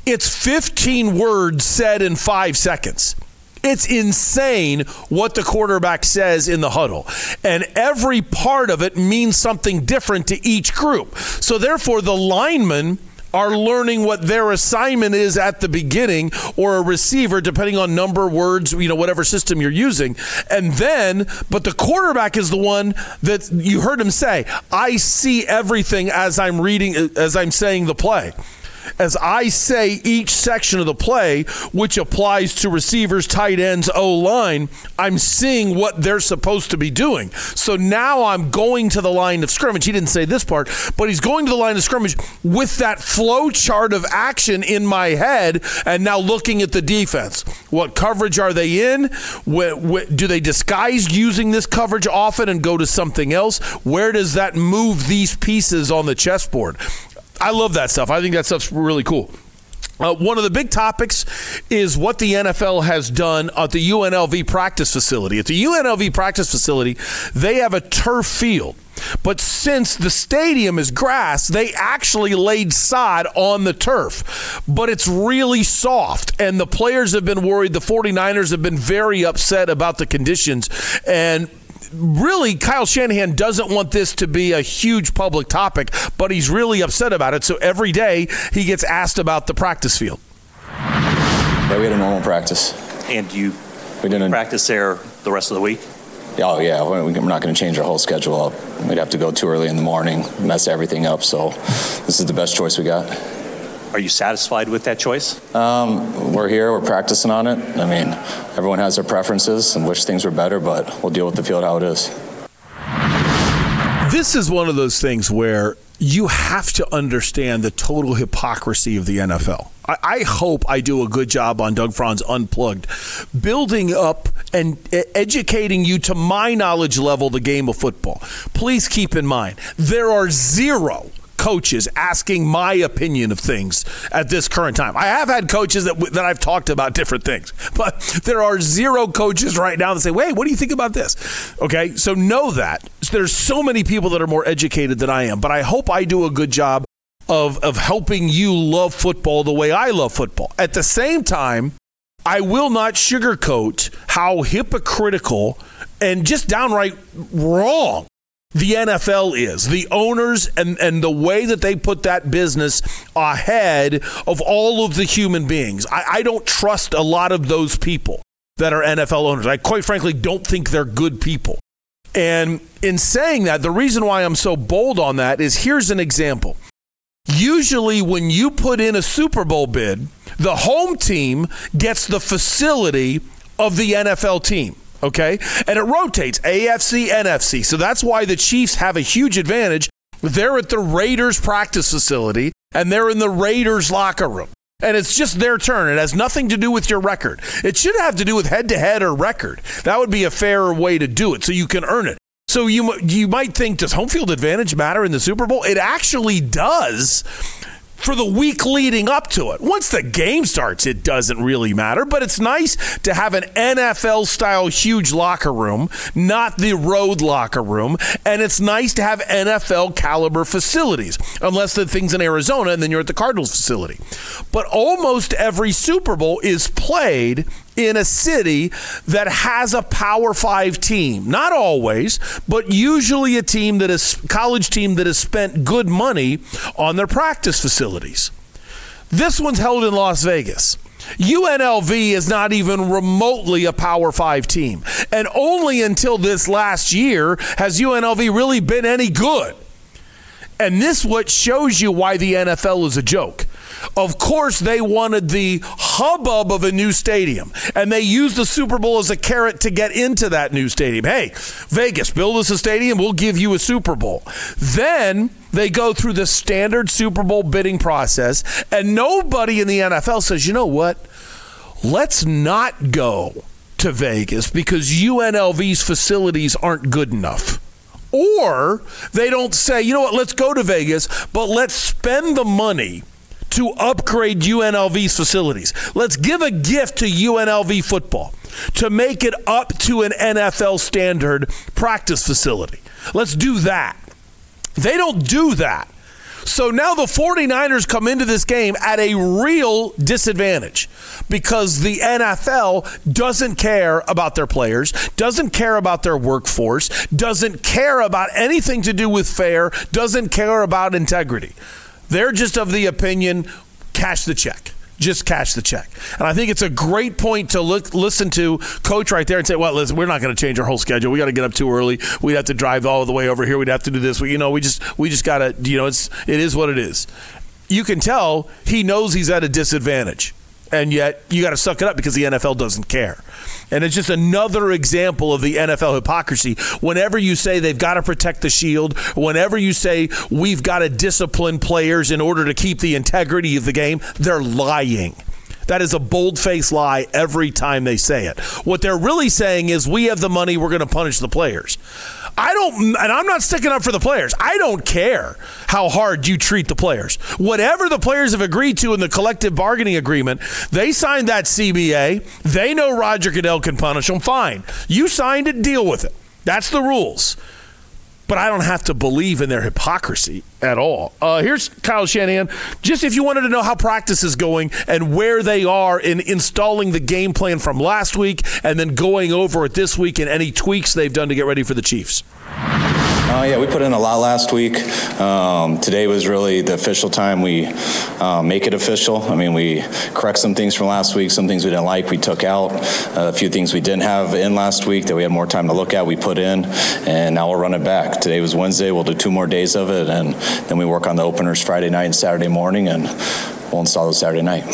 Speaker 5: it's 15 words said in five seconds. It's insane what the quarterback says in the huddle. And every part of it means something different to each group. So, therefore, the lineman are learning what their assignment is at the beginning or a receiver depending on number words you know whatever system you're using and then but the quarterback is the one that you heard him say i see everything as i'm reading as i'm saying the play as I say each section of the play, which applies to receivers, tight ends, O line, I'm seeing what they're supposed to be doing. So now I'm going to the line of scrimmage. He didn't say this part, but he's going to the line of scrimmage with that flow chart of action in my head and now looking at the defense. What coverage are they in? do they disguise using this coverage often and go to something else? Where does that move these pieces on the chessboard? I love that stuff. I think that stuff's really cool. Uh, one of the big topics is what the NFL has done at the UNLV practice facility. At the UNLV practice facility, they have a turf field. But since the stadium is grass, they actually laid sod on the turf. But it's really soft, and the players have been worried. The 49ers have been very upset about the conditions. And really, Kyle Shanahan doesn't want this to be a huge public topic, but he's really upset about it. So every day he gets asked about the practice field.
Speaker 11: Yeah, we had a normal practice.
Speaker 20: And you we didn't practice there the rest of the week?
Speaker 11: Oh yeah, we're not going to change our whole schedule up. We'd have to go too early in the morning, mess everything up. So this is the best choice we got.
Speaker 20: Are you satisfied with that choice?
Speaker 11: Um, we're here, we're practicing on it. I mean, everyone has their preferences and wish things were better, but we'll deal with the field how it is.
Speaker 5: This is one of those things where you have to understand the total hypocrisy of the NFL. I, I, hope I do a good job on Doug Franz Unplugged, building up and educating you to my knowledge level the game of football. Please keep in mind, there are zero coaches asking my opinion of things at this current time. I have had coaches that that I've talked about different things, but there are zero coaches right now that say, "Wait, what do you think about this?" Okay, so know that there's so many people that are more educated than I am, but I hope I do a good job of of helping you love football the way I love football. At the same time, I will not sugarcoat how hypocritical and just downright wrong the NFL is, the owners and, and the way that they put that business ahead of all of the human beings. I, I don't trust a lot of those people that are NFL owners. I quite frankly don't think they're good people. And in saying that, the reason why I'm so bold on that is here's an example. Usually, when you put in a Super Bowl bid, the home team gets the facility of the NFL team okay? And it rotates AFC, NFC. So that's why the Chiefs have a huge advantage. They're at the Raiders practice facility and they're in the Raiders locker room. And it's just their turn. It has nothing to do with your record. It should have to do with head to head or record. That would be a fairer way to do it so you can earn it. So you you might think does home field advantage matter in the Super Bowl? It actually does for the week leading up to it. Once the game starts, it doesn't really matter, but it's nice to have an NFL style huge locker room, not the road locker room, and it's nice to have NFL caliber facilities, unless the thing's in Arizona and then you're at the Cardinals facility. But almost every Super Bowl is played in a city that has a Power Five team. Not always, but usually a team that is college team that has spent good money on their practice facilities. This one's held in Las Vegas. UNLV is not even remotely a Power Five team. And only until this last year has UNLV really been any good. And this what shows you why the NFL is a joke. Of course, they wanted the hubbub of a new stadium, and they used the Super Bowl as a carrot to get into that new stadium. Hey, Vegas, build us a stadium, we'll give you a Super Bowl. Then they go through the standard Super Bowl bidding process, and nobody in the NFL says, you know what? Let's not go to Vegas because UNLV's facilities aren't good enough. Or they don't say, you know what, let's go to Vegas, but let's spend the money to upgrade UNLV's facilities. Let's give a gift to UNLV football to make it up to an NFL standard practice facility. Let's do that. They don't do that. So now the 49ers come into this game at a real disadvantage because the NFL doesn't care about their players, doesn't care about their workforce, doesn't care about anything to do with fair, doesn't care about integrity. They're just of the opinion cash the check. Just cash the check. And I think it's a great point to look, listen to coach right there and say, well, listen, we're not going to change our whole schedule. We got to get up too early. We'd have to drive all the way over here. We'd have to do this. We, you know, we just, we just got to, you know, it's, it is what it is. You can tell he knows he's at a disadvantage and yet you got to suck it up because the NFL doesn't care. And it's just another example of the NFL hypocrisy. Whenever you say they've got to protect the shield, whenever you say we've got to discipline players in order to keep the integrity of the game, they're lying. That is a bold faced lie every time they say it. What they're really saying is, we have the money, we're going to punish the players. I don't, and I'm not sticking up for the players. I don't care how hard you treat the players. Whatever the players have agreed to in the collective bargaining agreement, they signed that CBA. They know Roger Goodell can punish them. Fine. You signed it, deal with it. That's the rules but I don't have to believe in their hypocrisy at all. Uh, here's Kyle Shanahan. Just if you wanted to know how practice is going and where they are in installing the game plan from last week and then going over it this week and any tweaks they've done to get ready for the Chiefs.
Speaker 11: Uh, yeah, we put in a lot last week. Um, today was really the official time we uh, make it official. I mean, we correct some things from last week, some things we didn't like, we took out. Uh, a few things we didn't have in last week that we had more time to look at, we put in, and now we'll run it back. Today was Wednesday. We'll do two more days of it, and then we work on the openers Friday night and Saturday morning, and we'll install those Saturday night.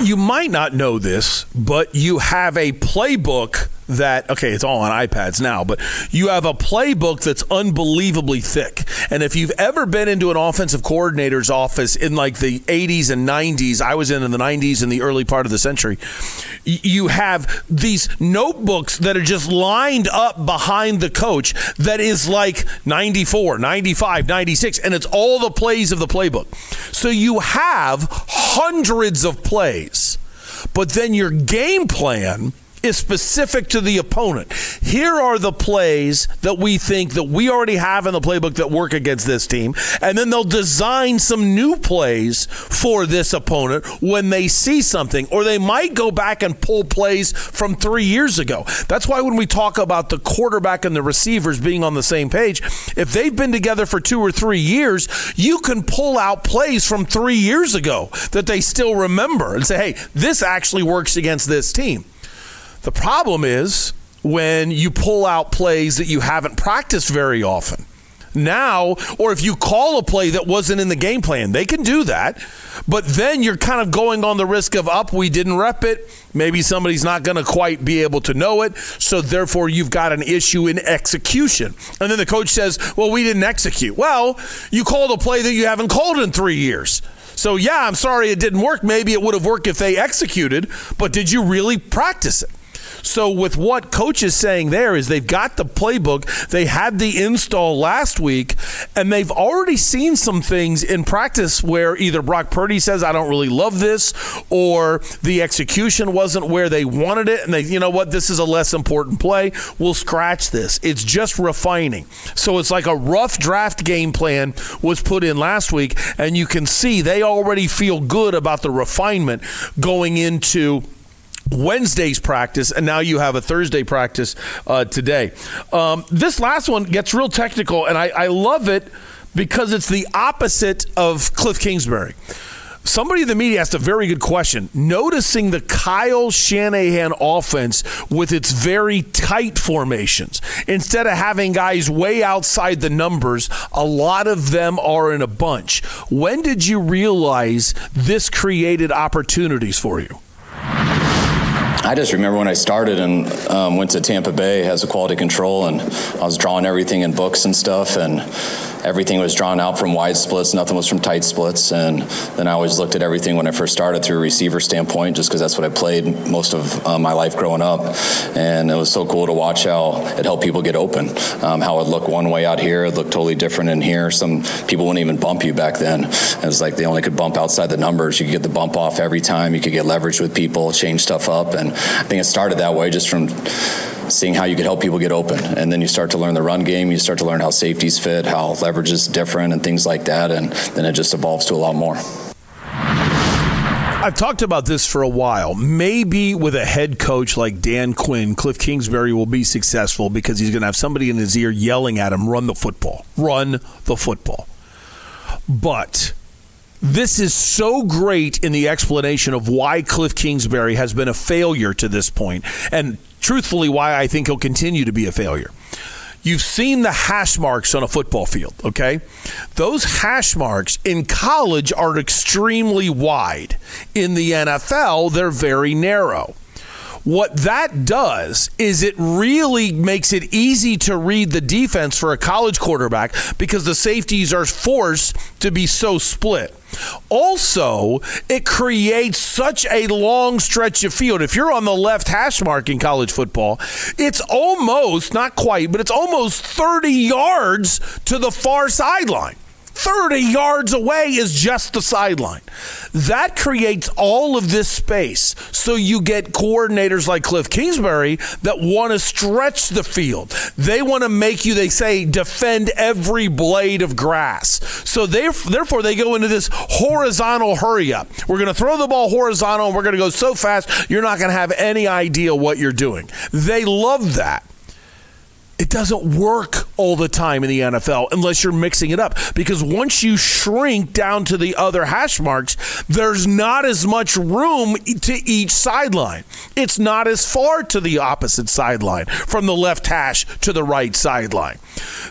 Speaker 5: You might not know this, but you have a playbook that okay it's all on ipads now but you have a playbook that's unbelievably thick. And if you've ever been into an offensive coordinator's office in like the 80s and 90s i was in in the 90s in the early part of the century you have these notebooks that are just lined up behind the coach that is like 94 95 96 and it's all the plays of the playbook. So you have hundreds of plays but then your game plan is specific to the opponent. Here are the plays that we think that we already have in the playbook that work against this team, and then they'll design some new plays for this opponent when they see something, or they might go back and pull plays from three years ago. That's why when we talk about the quarterback and the receivers being on the same page, if they've been together for two or three years, you can pull out plays from three years ago that they still remember and say, hey, this actually works against this team. The problem is when you pull out plays that you haven't practiced very often. Now, or if you call a play that wasn't in the game plan, they can do that. But then you're kind of going on the risk of up, we didn't rep it. Maybe somebody's not going to quite be able to know it. So therefore, you've got an issue in execution. And then the coach says, well, we didn't execute. Well, you called a play that you haven't called in three years. So, yeah, I'm sorry it didn't work. Maybe it would have worked if they executed, but did you really practice it? So with what coach is saying there is they've got the playbook. They had the install last week, and they've already seen some things in practice where either Brock Purdy says, I don't really love this, or the execution wasn't where they wanted it, and they, you know what, this is a less important play. We'll scratch this. It's just refining. So it's like a rough draft game plan was put in last week, and you can see they already feel good about the refinement going into Wednesday's practice, and now you have a Thursday practice uh, today. Um, this last one gets real technical, and I, I love it because it's the opposite of Kliff Kingsbury. Somebody in the media asked a very good question. Noticing the Kyle Shanahan offense with its very tight formations, instead of having guys way outside the numbers, a lot of them are in a bunch. When did you realize this created opportunities for you?
Speaker 11: I just remember when I started and um, went to Tampa Bay as a quality control, and I was drawing everything in books and stuff, and everything was drawn out from wide splits, nothing was from tight splits. And then I always looked at everything when I first started through a receiver standpoint, just because that's what I played most of uh, my life growing up. And it was so cool to watch how it helped people get open, um, how it looked one way out here, it looked totally different in here. Some people wouldn't even bump you back then. It was like they only could bump outside the numbers. You could get the bump off every time, you could get leverage with people, change stuff up. And I think it started that way just from seeing how you could help people get open. And then you start to learn the run game, you start to learn how safeties fit, how leverage is different, and things like that. And then it just evolves to a lot more.
Speaker 5: I've talked about this for a while. Maybe with a head coach like Dan Quinn, Kliff Kingsbury will be successful because he's going to have somebody in his ear yelling at him, run the football, run the football. But this is so great in the explanation of why Kliff Kingsbury has been a failure to this point, and truthfully, why I think he'll continue to be a failure. You've seen the hash marks on a football field, okay? Those hash marks in college are extremely wide. In the NFL, they're very narrow. What that does is it really makes it easy to read the defense for a college quarterback because the safeties are forced to be so split. Also, it creates such a long stretch of field. If you're on the left hash mark in college football, it's almost, not quite, but it's almost 30 yards to the far sideline. 30 yards away is just the sideline. That creates all of this space. So you get coordinators like Kliff Kingsbury that want to stretch the field. They want to make you, they say, defend every blade of grass. So they, therefore, they go into this horizontal hurry up. We're going to throw the ball horizontal and we're going to go so fast, you're not going to have any idea what you're doing. They love that it doesn't work all the time in the NFL unless you're mixing it up. Because once you shrink down to the other hash marks, there's not as much room to each sideline. It's not as far to the opposite sideline from the left hash to the right sideline.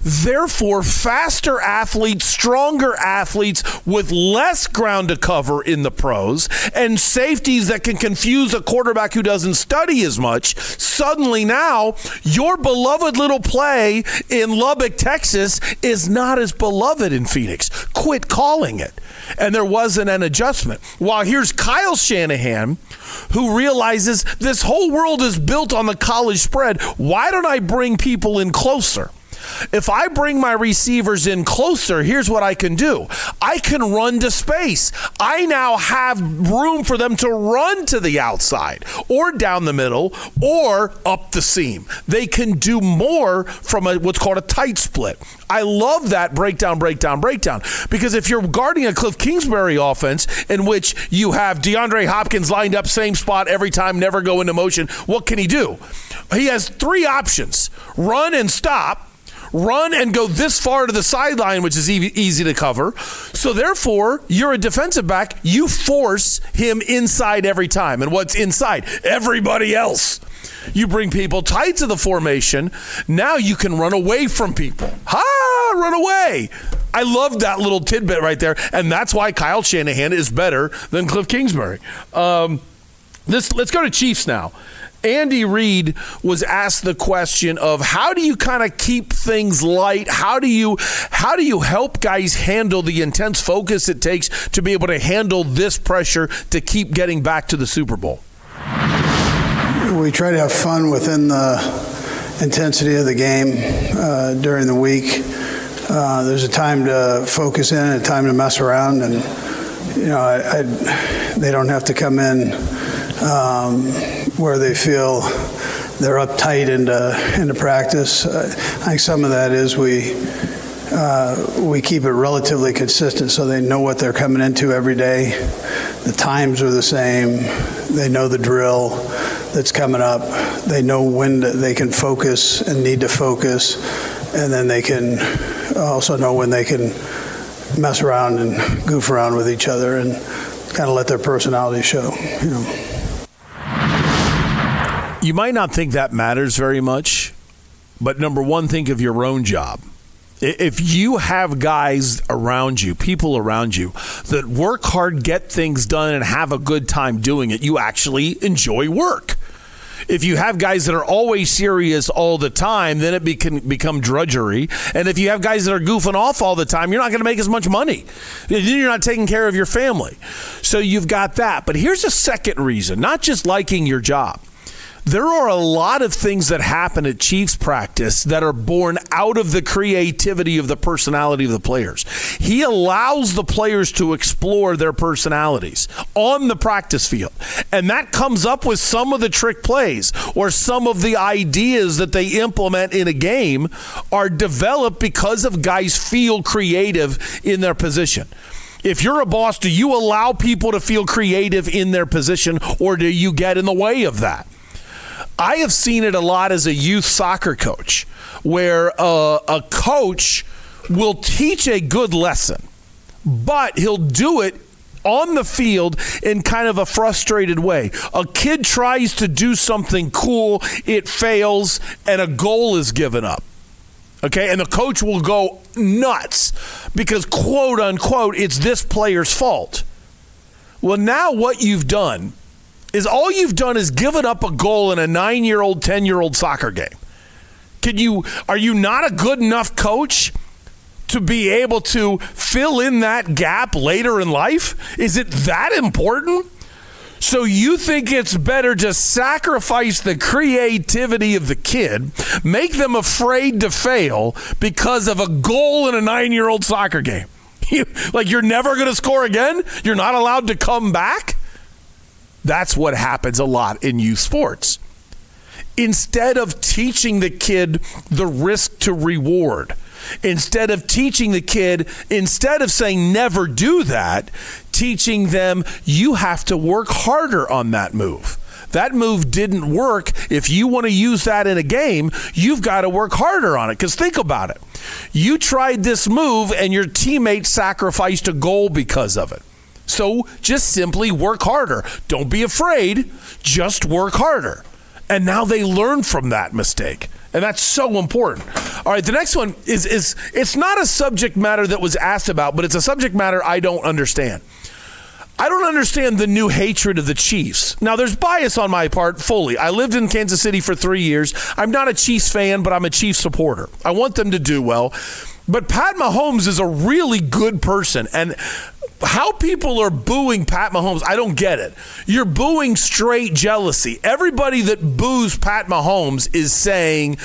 Speaker 5: Therefore, faster athletes, stronger athletes with less ground to cover in the pros, and safeties that can confuse a quarterback who doesn't study as much, suddenly now your beloved little play in Lubbock, Texas is not as beloved in Phoenix. Quit calling it. And there wasn't an adjustment. While here's Kyle Shanahan, who realizes this whole world is built on the college spread. Why don't I bring people in closer? If I bring my receivers in closer, here's what I can do I can run to space. I now have room for them to run to the outside or down the middle or up the seam. They can do more from a, what's called a tight split. I love that breakdown, breakdown, breakdown. Because if you're guarding a Kliff Kingsbury offense in which you have DeAndre Hopkins lined up same spot every time, never go into motion, what can he do? He has three options run and stop run and go this far to the sideline, which is e- easy to cover. So therefore, you're a defensive back. You force him inside every time. And what's inside? Everybody else. You bring people tight to the formation. Now you can run away from people. Ha! Run away. I love that little tidbit right there. And that's why Kyle Shanahan is better than Kliff Kingsbury. Um, this, let's go to Chiefs now. Andy Reid was asked the question of how do you kind of keep things light? How do you how do you help guys handle the intense focus it takes to be able to handle this pressure to keep getting back to the Super Bowl?
Speaker 14: We try to have fun within the intensity of the game uh, during the week. Uh, there's a time to focus in, and a time to mess around, and you know I, I, they don't have to come in um, where they feel they're uptight into into practice. Uh, I think some of that is we uh, we keep it relatively consistent so they know what they're coming into every day. The times are the same. They know the drill that's coming up. They know when they can focus and need to focus, and then they can also know when they can mess around and goof around with each other and kind of let their personality show. You know.
Speaker 5: You might not think that matters very much, but number one, think of your own job. If you have guys around you, people around you that work hard, get things done, and have a good time doing it, you actually enjoy work. If you have guys that are always serious all the time, then it can become drudgery. And if you have guys that are goofing off all the time, you're not going to make as much money. You're not taking care of your family. So you've got that. But here's a second reason not just liking your job there are a lot of things that happen at Chiefs practice that are born out of the creativity of the personality of the players. He allows the players to explore their personalities on the practice field. And that comes up with some of the trick plays or some of the ideas that they implement in a game are developed because of guys feel creative in their position. If you're a boss, do you allow people to feel creative in their position or do you get in the way of that? I have seen it a lot as a youth soccer coach where uh, a coach will teach a good lesson, but he'll do it on the field in kind of a frustrated way. A kid tries to do something cool, it fails, and a goal is given up. Okay, and the coach will go nuts because, quote unquote, it's this player's fault. Well, now what you've done is all you've done is given up a goal in a nine year old, 10 year old soccer game. Can you, are you not a good enough coach to be able to fill in that gap later in life? Is it that important? So you think it's better to sacrifice the creativity of the kid, make them afraid to fail because of a goal in a nine year old soccer game? like you're never going to score again? You're not allowed to come back? That's what happens a lot in youth sports. Instead of teaching the kid the risk to reward, instead of teaching the kid, instead of saying never do that, teaching them you have to work harder on that move. That move didn't work. If you want to use that in a game, you've got to work harder on it. Because think about it. You tried this move and your teammate sacrificed a goal because of it. So just simply work harder. Don't be afraid, just work harder. And now they learn from that mistake. And that's so important. All right, the next one is is it's not a subject matter that was asked about, but it's a subject matter I don't understand. I don't understand the new hatred of the Chiefs. Now, there's bias on my part fully. I lived in Kansas City for three years. I'm not a Chiefs fan, but I'm a Chiefs supporter. I want them to do well. But Pat Mahomes is a really good person. And how people are booing Pat Mahomes, I don't get it. You're booing straight jealousy. Everybody that boos Pat Mahomes is saying,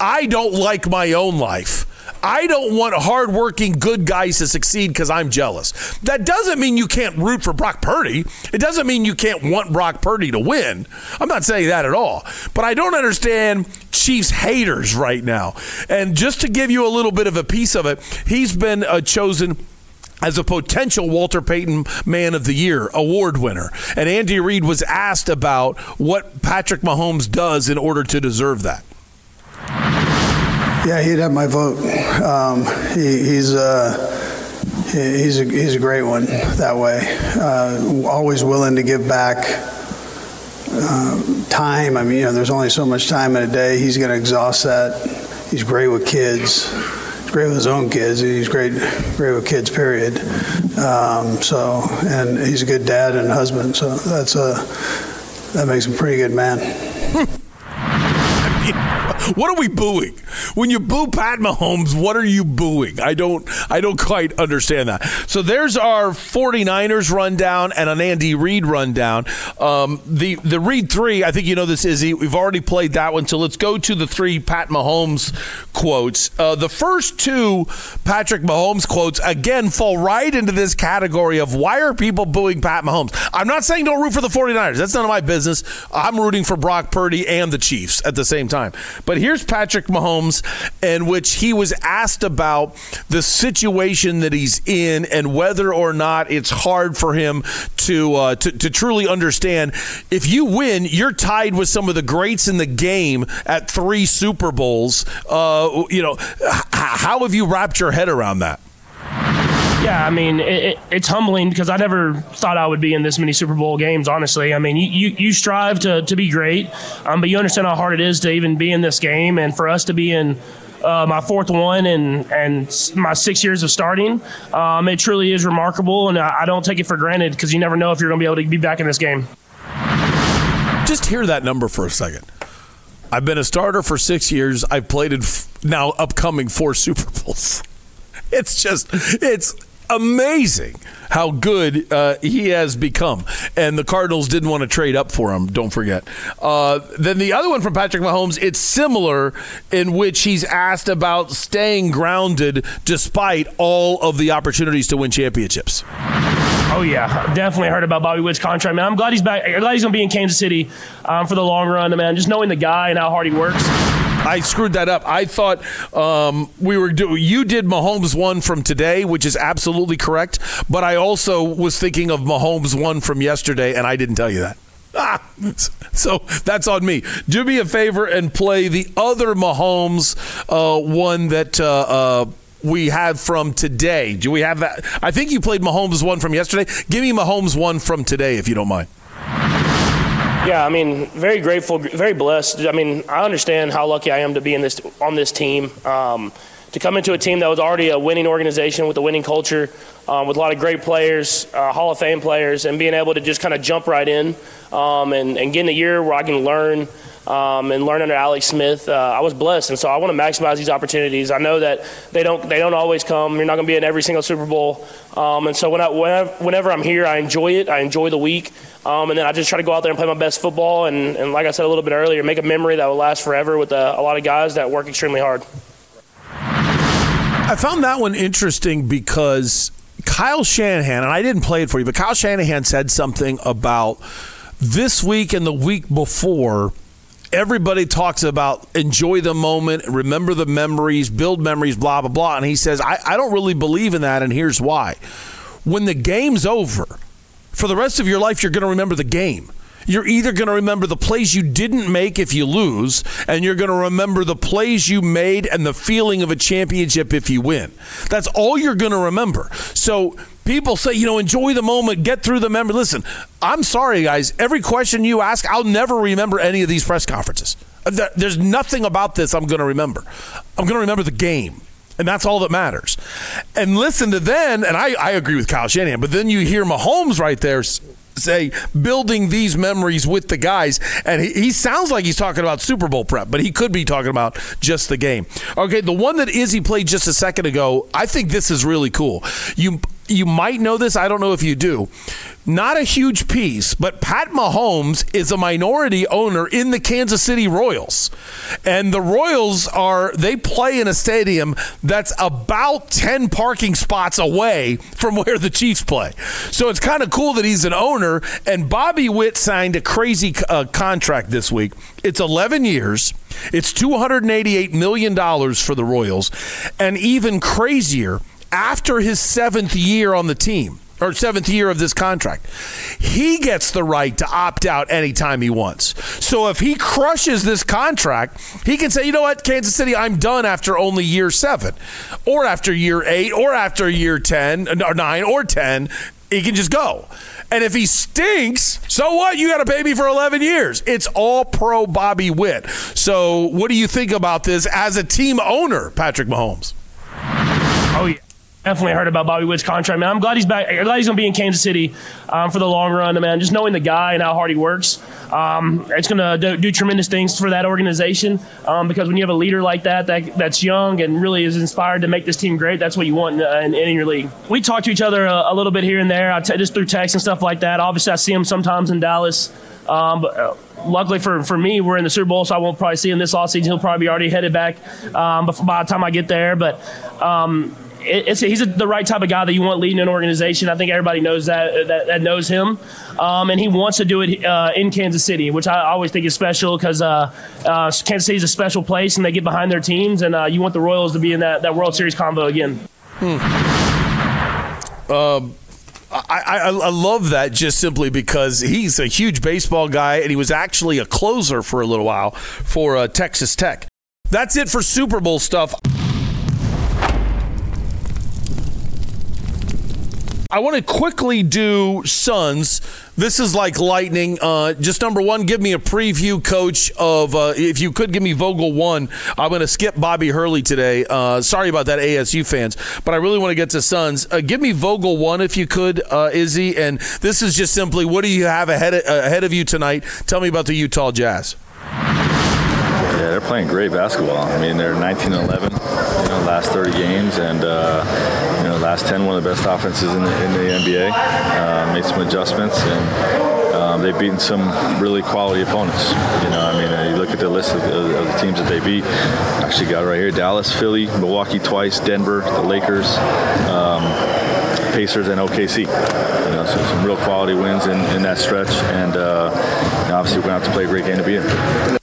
Speaker 5: I don't like my own life. I don't want hardworking good guys to succeed because I'm jealous. That doesn't mean you can't root for Brock Purdy. It doesn't mean you can't want Brock Purdy to win. I'm not saying that at all. But I don't understand Chiefs haters right now. And just to give you a little bit of a piece of it, he's been uh, chosen as a potential Walter Payton Man of the Year award winner. And Andy Reid was asked about what Patrick Mahomes does in order to deserve that.
Speaker 14: Yeah, he'd have my vote. Um, he, he's uh, he's a he's a great one that way. Uh, always willing to give back. Uh, time. I mean, you know, there's only so much time in a day. He's going to exhaust that. He's great with kids great with his own kids. He's great, great with kids. Period. Um, so, and he's a good dad and husband. So that's a that makes him a pretty good man.
Speaker 5: what are we booing? When you boo Pat Mahomes, what are you booing? I don't I don't quite understand that. So there's our 49ers rundown and an Andy Reid rundown. Um, the the Reid 3, I think you know this Izzy. We've already played that one. So let's go to the three Pat Mahomes quotes. Uh, the first two Patrick Mahomes quotes again fall right into this category of why are people booing Pat Mahomes? I'm not saying don't root for the 49ers. That's none of my business. I'm rooting for Brock Purdy and the Chiefs at the same time. But here's Patrick Mahomes, in which he was asked about the situation that he's in and whether or not it's hard for him to, uh, to, to truly understand. If you win, you're tied with some of the greats in the game at three Super Bowls. Uh, you know, how have you wrapped your head around that?
Speaker 10: Yeah, I mean, it, it, it's humbling because I never thought I would be in this many Super Bowl games, honestly. I mean, you, you, you strive to, to be great, um, but you understand how hard it is to even be in this game. And for us to be in uh, my fourth one and, and my six years of starting, um, it truly is remarkable. And I, I don't take it for granted because you never know if you're going to be able to be back in this game.
Speaker 5: Just hear that number for a second. I've been a starter for six years. I've played in f- now upcoming four Super Bowls. It's just, it's amazing how good uh, he has become. And the Cardinals didn't want to trade up for him, don't forget. Uh, then the other one from Patrick Mahomes, it's similar in which he's asked about staying grounded despite all of the opportunities to win championships.
Speaker 10: Oh yeah, definitely heard about Bobby Witt's contract, man. I'm glad he's back. I'm glad he's gonna be in Kansas City um, for the long run, man. Just knowing the guy and how hard he works.
Speaker 5: I screwed that up. I thought um, we were do. You did Mahomes one from today, which is absolutely correct. But I also was thinking of Mahomes one from yesterday, and I didn't tell you that. Ah, so that's on me. Do me a favor and play the other Mahomes uh, one that. Uh, uh, we have from today. Do we have that? I think you played Mahomes one from yesterday. Give me Mahomes one from today, if you don't mind.
Speaker 10: Yeah, I mean, very grateful, very blessed. I mean, I understand how lucky I am to be in this on this team. Um, to come into a team that was already a winning organization with a winning culture, um, with a lot of great players, uh, Hall of Fame players, and being able to just kind of jump right in um, and, and get in a year where I can learn um, and learn under Alex Smith. Uh, I was blessed, and so I want to maximize these opportunities. I know that they don't they don't always come. You're not going to be in every single Super Bowl, um, and so when I, whenever, I'm here, I enjoy it. I enjoy the week, um, and then I just try to go out there and play my best football. And, and like I said a little bit earlier, make a memory that will last forever with uh, a lot of guys that work extremely hard.
Speaker 5: I found that one interesting because Kyle Shanahan, and I didn't play it for you, but Kyle Shanahan said something about this week and the week before. Everybody talks about enjoy the moment, remember the memories, build memories, blah, blah, blah. And he says, I, I don't really believe in that, and here's why. When the game's over, for the rest of your life, you're going to remember the game you're either going to remember the plays you didn't make if you lose, and you're going to remember the plays you made and the feeling of a championship if you win. That's all you're going to remember. So people say, you know, enjoy the moment, get through the memory. Listen, I'm sorry, guys. Every question you ask, I'll never remember any of these press conferences. Uh, there's nothing about this I'm going to remember. I'm going to remember the game. And that's all that matters. And listen to then, and I, I agree with Kyle Shanahan, but then you hear Mahomes right there say building these memories with the guys. And he, he, sounds like he's talking about Super Bowl prep, but he could be talking about just the game. Okay, the one that Izzy played just a second ago, I think this is really cool. You you might know this, I don't know if you do not a huge piece, but Pat Mahomes is a minority owner in the Kansas City Royals. And the Royals are, they play in a stadium that's about 10 parking spots away from where the Chiefs play. So it's kind of cool that he's an owner. And Bobby Witt signed a crazy uh, contract this week. It's 11 years, it's $288 million for the Royals. And even crazier, after his seventh year on the team or seventh year of this contract. He gets the right to opt out anytime he wants. So if he crushes this contract, he can say, you know what, Kansas City, I'm done after only year seven, or after year eight, or after year 10, or nine, or 10. He can just go. And if he stinks, so what? You got to pay me for 11 years. It's all pro Bobby Witt. So, what do you think about this as a team owner, Patrick Mahomes?
Speaker 10: Oh, yeah definitely heard about Bobby Witt's contract, man. I'm glad he's back. I'm glad he's to be in Kansas City um, for the long run, man. Just knowing the guy and how hard he works, um, it's to do, do, tremendous things for that organization. Um, because when you have a leader like that, that that's young and really is inspired to make this team great, that's what you want in, uh, in, in your league. We talk to each other a, a little bit here and there, just through text and stuff like that. Obviously, I see him sometimes in Dallas. Um, but, uh, luckily for, for me, we're in the Super Bowl, so I won't probably see him this offseason. He'll probably be already headed back um, by the time I get there. But um, it's, he's a, the right type of guy that you want leading an organization. I think everybody knows that that, that knows him, um, and he wants to do it uh, in Kansas City, which I always think is special because uh, uh, Kansas City is a special place, and they get behind their teams, and uh, you want the Royals to be in that, that World Series combo again.
Speaker 5: Hmm. Um, I, I, I, love that just simply because he's a huge baseball guy and he was actually a closer for a little while for uh, Texas Tech. That's it for Super Bowl stuff. I want to quickly do Suns. This is like lightning. Uh, just number one, give me a preview, coach, of uh, if you could give me Vogel one. I'm going to skip Bobby Hurley today. Uh, sorry about that, ASU fans, but I really want to get to Suns. Uh, give me Vogel one if you could, uh, Izzy. And this is just simply what do you have ahead of, ahead of you tonight? Tell me about the Utah Jazz.
Speaker 6: Yeah, they're playing great basketball. I mean, they're 19 11, you know, last 30 games, and uh, last 10, one of the best offenses in the, in the NBA. Uh, made some adjustments, and um, they've beaten some really quality opponents. You know, I mean, uh, you look at the list of, of, of, the teams that they beat. Actually, got right here: Dallas, Philly, Milwaukee twice, Denver, the Lakers. Um, Pacers and OKC. You know, so some real quality wins in, in that stretch, and uh, obviously we're going to have to play a great game to be in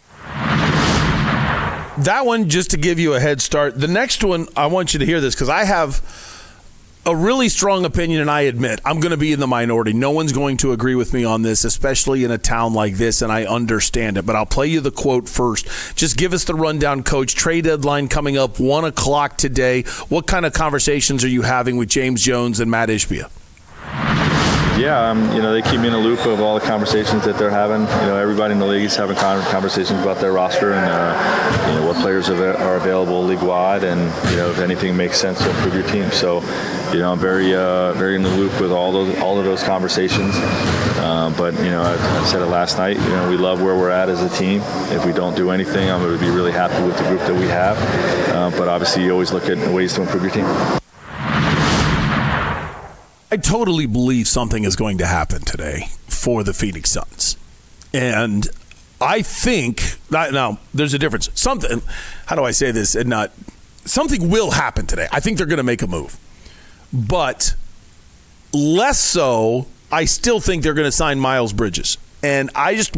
Speaker 5: that one just to give you a head start. The next one, I want you to hear this because I have a really strong opinion, and I admit I'm going to be in the minority. No one's going to agree with me on this, especially in a town like this, and I understand it. But I'll play you the quote first. Just give us the rundown, coach. Trade deadline coming up, 1 o'clock today. What kind of conversations are you having with James Jones and Mat Ishbia?
Speaker 6: Yeah, um, you know, they keep me in a loop of all the conversations that they're having. You know, everybody in the league is having conversations about their roster and, uh, you know, what players are available league-wide and, you know, if anything makes sense to improve your team. So, you know, I'm very, uh, very in the loop with all those, all of those conversations. Uh, but, you know, I, I, said it last night, you know, we love where we're at as a team. If we don't do anything, I'm going to be really happy with the group that we have. Uh, but obviously, you always look at ways to improve your team.
Speaker 5: I totally believe something is going to happen today for the Phoenix Suns. And I think now there's a difference. Something how do I say this and not something will happen today. I think they're going to make a move. But less so, I still think they're going to sign Miles Bridges. And I just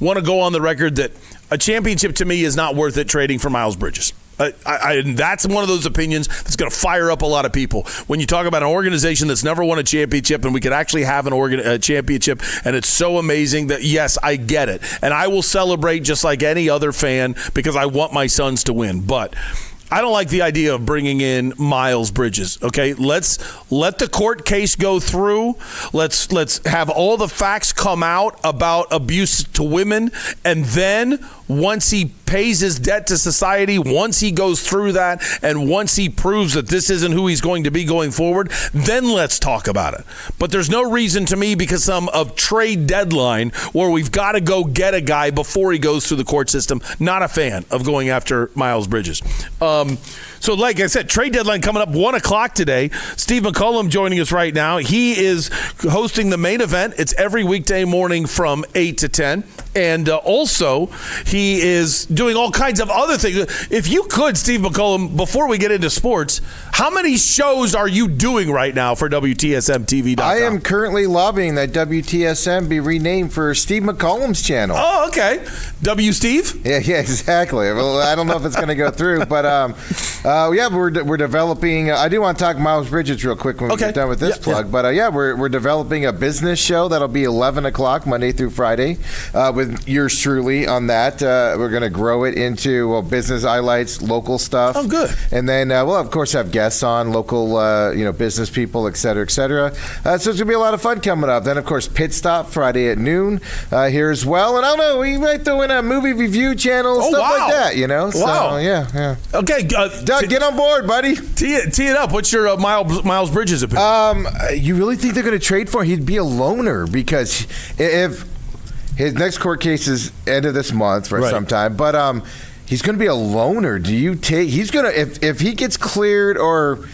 Speaker 5: want to go on the record that a championship to me is not worth it trading for Miles Bridges. I, I, that's one of those opinions that's going to fire up a lot of people. When you talk about an organization that's never won a championship and we could actually have an organ, a championship, and it's so amazing that, yes, I get it. And I will celebrate just like any other fan because I want my sons to win. But I don't like the idea of bringing in Miles Bridges. Okay, let's let the court case go through. Let's let's have all the facts come out about abuse to women, and then once he pays his debt to society, once he goes through that, and once he proves that this isn't who he's going to be going forward, then let's talk about it. But there's no reason to me because some of trade deadline where we've got to go get a guy before he goes through the court system. Not a fan of going after Miles Bridges. Uh, Um, so, like I said, trade deadline coming up one o'clock today. Steve McCullum joining us right now. He is hosting the main event. It's every weekday morning from eight to ten, and uh, also he is doing all kinds of other things. If you could, Steve McCullum, before we get into sports, how many shows are you doing right now for WTSM TV?
Speaker 21: I am currently lobbying that WTSM be renamed for Steve McCullum's channel.
Speaker 5: Oh, okay. W Steve?
Speaker 21: Yeah, yeah, exactly. Well, I don't know if it's going to go through, but um, uh, yeah, we're, we're developing. Uh, I do want to talk Miles Bridges real quick when we get done with this yeah, plug. Yeah. But uh, yeah, we're, we're developing a business show that'll be 11 o'clock Monday through Friday uh, with yours truly on that. Uh, we're going to grow it into well, business highlights, local stuff.
Speaker 5: Oh, good.
Speaker 21: And then we'll of course have guests on, local you know business people, et cetera, et cetera. so it's going to be a lot of fun coming up. Then of course Pit Stop Friday at noon here as well. And I don't know, we might throw in a movie review channel,
Speaker 5: oh,
Speaker 21: stuff
Speaker 5: wow.
Speaker 21: like that. You know. So,
Speaker 5: wow.
Speaker 21: Yeah. Yeah.
Speaker 5: Okay.
Speaker 21: Doug, get on board, buddy.
Speaker 5: Tee it, tee it up. What's your uh, Miles, Miles Bridges opinion?
Speaker 21: Um, you really think they're going to trade for him? He'd be a loner because if his next court case is end of this month for
Speaker 5: Right.
Speaker 21: some time, but um, he's going to be a loner. Do you take? He's going to if if he gets cleared or.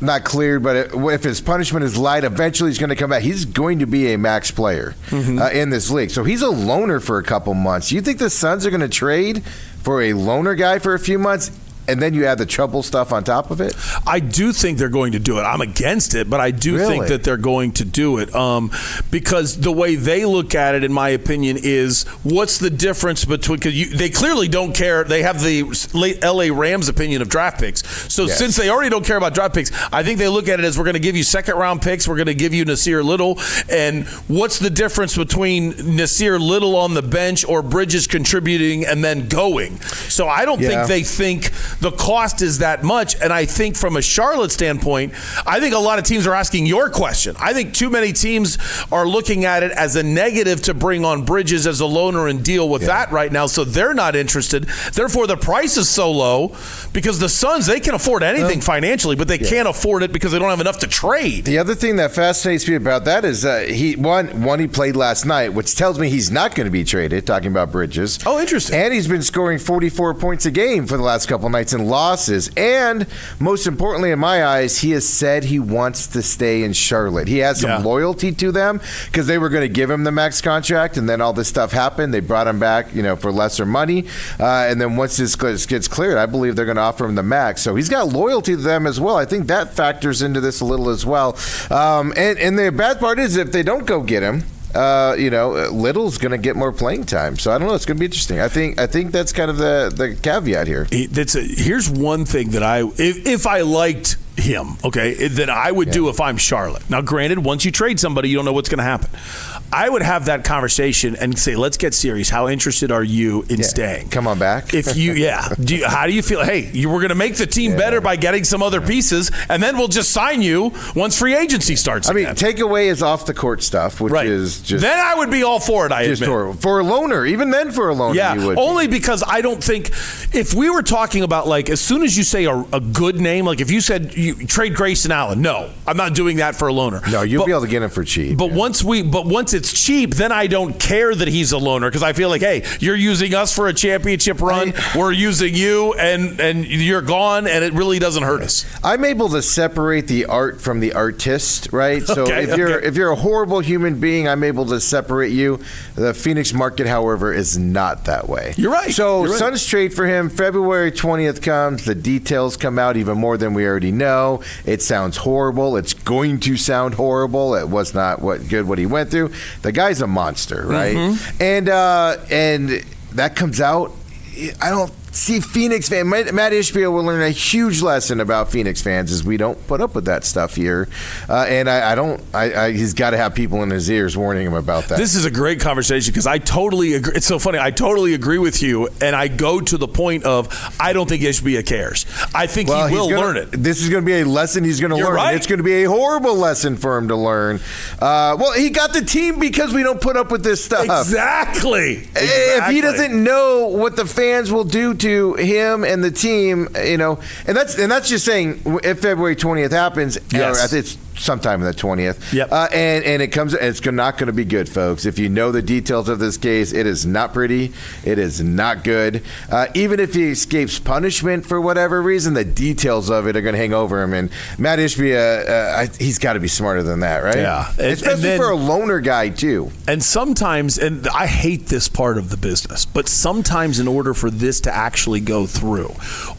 Speaker 21: Not cleared, but if his punishment is light, eventually he's going to come back. He's going to be a max player
Speaker 5: Mm-hmm.
Speaker 21: uh, in this league, so he's a loner for a couple months. You think the Suns are going to trade for a loner guy for a few months? And then you add the trouble stuff on top of it?
Speaker 5: I do think they're going to do it. I'm against it, but I do
Speaker 21: Really?
Speaker 5: think that they're going to do it um, because the way they look at it, in my opinion, is what's the difference between? Because they clearly don't care. They have the late L.A. Rams opinion of draft picks. So
Speaker 21: Yes.
Speaker 5: since they already don't care about draft picks, I think they look at it as we're going to give you second round picks. We're going to give you Nassir Little, and what's the difference between Nassir Little on the bench or Bridges contributing and then going? So I don't
Speaker 21: Yeah.
Speaker 5: think they think the cost is that much. And I think from a Charlotte standpoint, I think a lot of teams are asking your question. I think too many teams are looking at it as a negative to bring on Bridges as a loaner and deal with that right now. So they're not interested. Therefore, the price is so low because the Suns, they can afford anything financially, but they can't afford it because they don't have enough to trade.
Speaker 21: The other thing that fascinates me about that is uh, he one one he played last night, which tells me he's not going to be traded. Talking about Bridges.
Speaker 5: Oh, interesting.
Speaker 21: And he's been scoring 44 points a game for the last couple nights in losses. And most importantly, in my eyes, he has said he wants to stay in Charlotte. He has some
Speaker 5: Yeah.
Speaker 21: loyalty to them because they were going to give him the max contract, and then all this stuff happened. They brought him back, you know, for lesser money. Uh, and then once this gets gets cleared, I believe they're going to offer him the max. So he's got loyalty to them as well. I think that factors into this a little as well. Um, and and the bad part is if they don't go get him. Uh, you know, uh, Little's going to get more playing time, so I don't know. It's going to be interesting. I think I think that's kind of the the caveat here.
Speaker 5: It- That's a, here's one thing that I if, if I liked him, okay, that I would do if I'm Charlotte. Now, granted, once you trade somebody, you don't know what's going to happen. I would have that conversation and say, let's get serious. How interested are you in staying?
Speaker 21: Come on back.
Speaker 5: If you, yeah, do you, how do you feel? Hey, you were going to make the team better by getting some other pieces, and then we'll just sign you once free agency starts.
Speaker 21: I mean, takeaway is off the court stuff, which is just
Speaker 5: then I would be all for it. I
Speaker 21: just
Speaker 5: admit.
Speaker 21: for, for a loaner. Even then, for a loaner,
Speaker 5: Yeah,
Speaker 21: you would. be.
Speaker 5: only because I don't think if we were talking about like as soon as you say a, a good name, like if you said you trade Grayson Allen, no, I'm not doing that for a loaner.
Speaker 21: No, you'll be able to get him for cheap.
Speaker 5: But once we, but once it's cheap, then I don't care that he's a loner because I feel like, hey, you're using us for a championship run, we're using you, and and you're gone, and it really doesn't hurt us.
Speaker 21: I'm able to separate the art from the artist, right? So
Speaker 5: Okay,
Speaker 21: if you're
Speaker 5: okay.
Speaker 21: if you're a horrible human being, I'm able to separate you. The Phoenix market, however, is not that way.
Speaker 5: You're right.
Speaker 21: So
Speaker 5: You're right.
Speaker 21: Suns trade for him. February 20th comes. The details come out even more than we already know. It sounds horrible. It's going to sound horrible. It was not what good what he went through. The guy's a monster, right?
Speaker 5: Mm-hmm.
Speaker 21: And uh, and that comes out. I don't see Phoenix fan. Matt Mat Ishbia will learn a huge lesson about Phoenix fans is we don't put up with that stuff here, uh, and I, I don't. I, I, he's got to have people in his ears warning him about that.
Speaker 5: This is a great conversation because I totally agree. It's so funny. I totally agree with you, and I go to the point of I don't think Ishbia cares. I think
Speaker 21: well,
Speaker 5: he will
Speaker 21: gonna-
Speaker 5: learn it.
Speaker 21: This is going to be a lesson he's going to learn.
Speaker 5: right.
Speaker 21: It's going to be a horrible lesson for him to learn. Uh, well, he got the team because we don't put up with this stuff.
Speaker 5: Exactly.
Speaker 21: If he doesn't know what the fans will do to him and the team, you know, and that's and that's just saying if February twentieth happens,
Speaker 5: Yes.
Speaker 21: or I think it's sometime in the twentieth. Yep. Uh, and and it comes, it's not going to be good, folks. If you know the details of this case, it is not pretty. It is not good. Uh, even if he escapes punishment for whatever reason, the details of it are going to hang over him. And Mat Ishbia, uh, I, he's got to be smarter than that, right?
Speaker 5: Yeah. And-
Speaker 21: especially
Speaker 5: then-
Speaker 21: for a loner guy too.
Speaker 5: And sometimes, and I hate this part of the business, but sometimes in order for this to actually go through,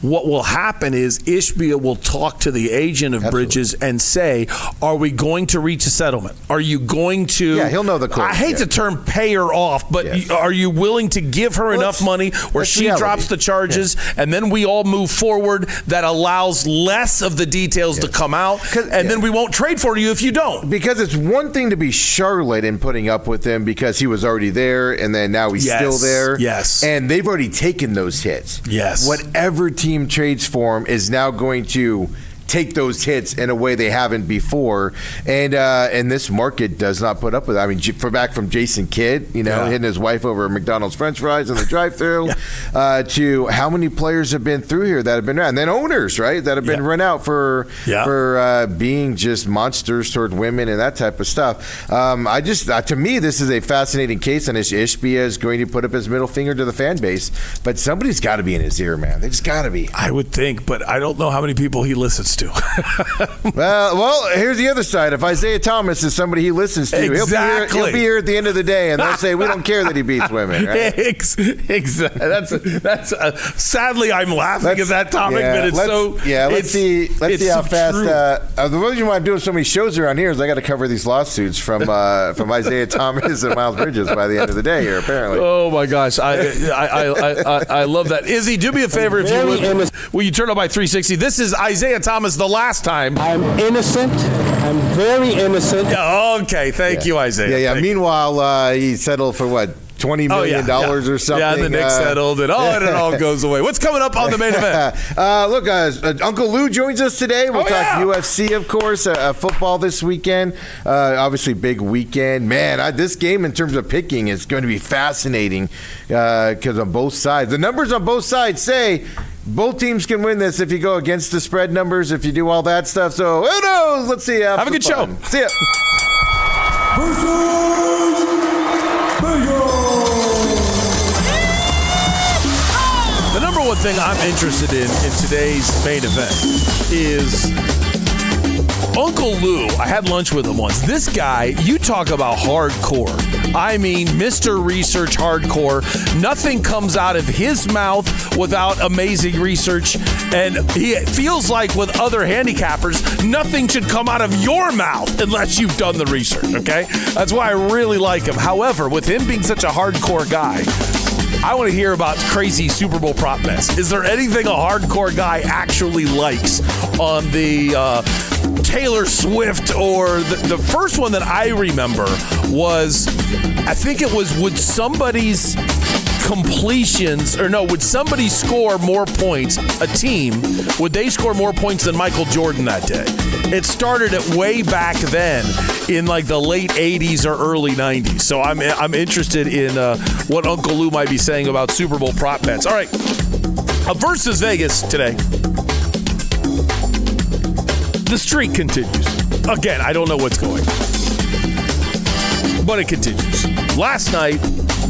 Speaker 5: what will happen is Ishbia will talk to the agent of Bridges and say, Are we going to reach a settlement? Are you going to.
Speaker 21: Yeah, he'll know the court,
Speaker 5: I hate
Speaker 21: yeah.
Speaker 5: the term pay her off, but y- are you willing to give her enough money where she
Speaker 21: reality.
Speaker 5: drops the charges and then we all move forward that allows less of the details to come out? And then we won't trade for you if you don't.
Speaker 21: Because it's one thing to be Charlotte and putting up with him because he was already there and then now he's
Speaker 5: Yes,
Speaker 21: still there.
Speaker 5: yes.
Speaker 21: And they've already taken those hits.
Speaker 5: Yes.
Speaker 21: Whatever team trades for him is now going to take those hits in a way they haven't before. And uh, and this market does not put up with it. I mean, for back from Jason Kidd, you know,
Speaker 5: Yeah.
Speaker 21: hitting his wife over at McDonald's French fries in the drive-through, uh, to how many players have been through here that have been around, and then owners, right, that have been run out for
Speaker 5: Yeah.
Speaker 21: for uh, being just monsters toward women and that type of stuff. Um, I just, uh, to me, this is a fascinating case, and Ish- Ishbia is going to put up his middle finger to the fan base. But somebody's got to be in his ear, man. They just got to be.
Speaker 5: I would think, but I don't know how many people he listens to.
Speaker 21: well, well, here's the other side. If Isiah Thomas is somebody he listens to, he'll, be here, he'll be here at the end of the day, and they'll say, "We don't care that he beats women." Right?
Speaker 5: Exactly. That's that's. Uh, sadly, I'm laughing at that topic,
Speaker 21: yeah,
Speaker 5: but it's
Speaker 21: let's,
Speaker 5: so.
Speaker 21: Yeah, let's
Speaker 5: it's-
Speaker 21: see. Let's
Speaker 5: it's
Speaker 21: see how
Speaker 5: so
Speaker 21: fast. Uh, uh, the reason why I'm doing so many shows around here is I got to cover these lawsuits from uh, from Isiah Thomas and Miles Bridges by the end of the day here. Apparently.
Speaker 5: Oh my gosh, I I, I, I, I love that. Izzy, do me a favor if you would. Will you turn on my 360? This is Isiah Thomas. The last time.
Speaker 22: I'm innocent. I'm very innocent.
Speaker 5: Yeah, okay, thank you, Isiah.
Speaker 21: Yeah, yeah.
Speaker 5: Thank-
Speaker 21: Meanwhile, uh, he settled for what twenty
Speaker 5: Oh,
Speaker 21: million
Speaker 5: yeah,
Speaker 21: dollars
Speaker 5: yeah.
Speaker 21: or something.
Speaker 5: Yeah, and the Knicks
Speaker 21: uh,
Speaker 5: settled and Oh, and it all goes away. What's coming up on the main event?
Speaker 21: uh, look, uh, uh, Uncle Lou joins us today. We'll
Speaker 5: Oh,
Speaker 21: talk
Speaker 5: yeah.
Speaker 21: UFC, of course, uh, uh, football this weekend. Uh, obviously, big weekend. Man, I, this game in terms of picking is going to be fascinating because on both sides, the numbers on both sides say. Both teams can win this if you go against the spread numbers, if you do all that stuff. So who knows? Let's see.
Speaker 5: Have a good show.
Speaker 21: See ya.
Speaker 5: The number one thing I'm interested in in today's main event is Uncle Lou. I had lunch with him once. This guy, you talk about hardcore. I mean, Mr. Research hardcore. Nothing comes out of his mouth without amazing research. And he feels like with other handicappers, nothing should come out of your mouth unless you've done the research, okay? That's why I really like him. However, with him being such a hardcore guy, I want to hear about crazy Super Bowl prop bets. Is there anything a hardcore guy actually likes on the uh, Taylor Swift or the, the first one that I remember was I think it was would somebody's completions or no would somebody score more points a team would they score more points than Michael Jordan that day? It started at way back then in like the late 80s or early 90s so I'm I'm interested in uh, what Uncle Lou might be saying about Super Bowl prop bets. All right. A versus Vegas today. The streak continues. Again, I don't know what's going but it continues. Last night,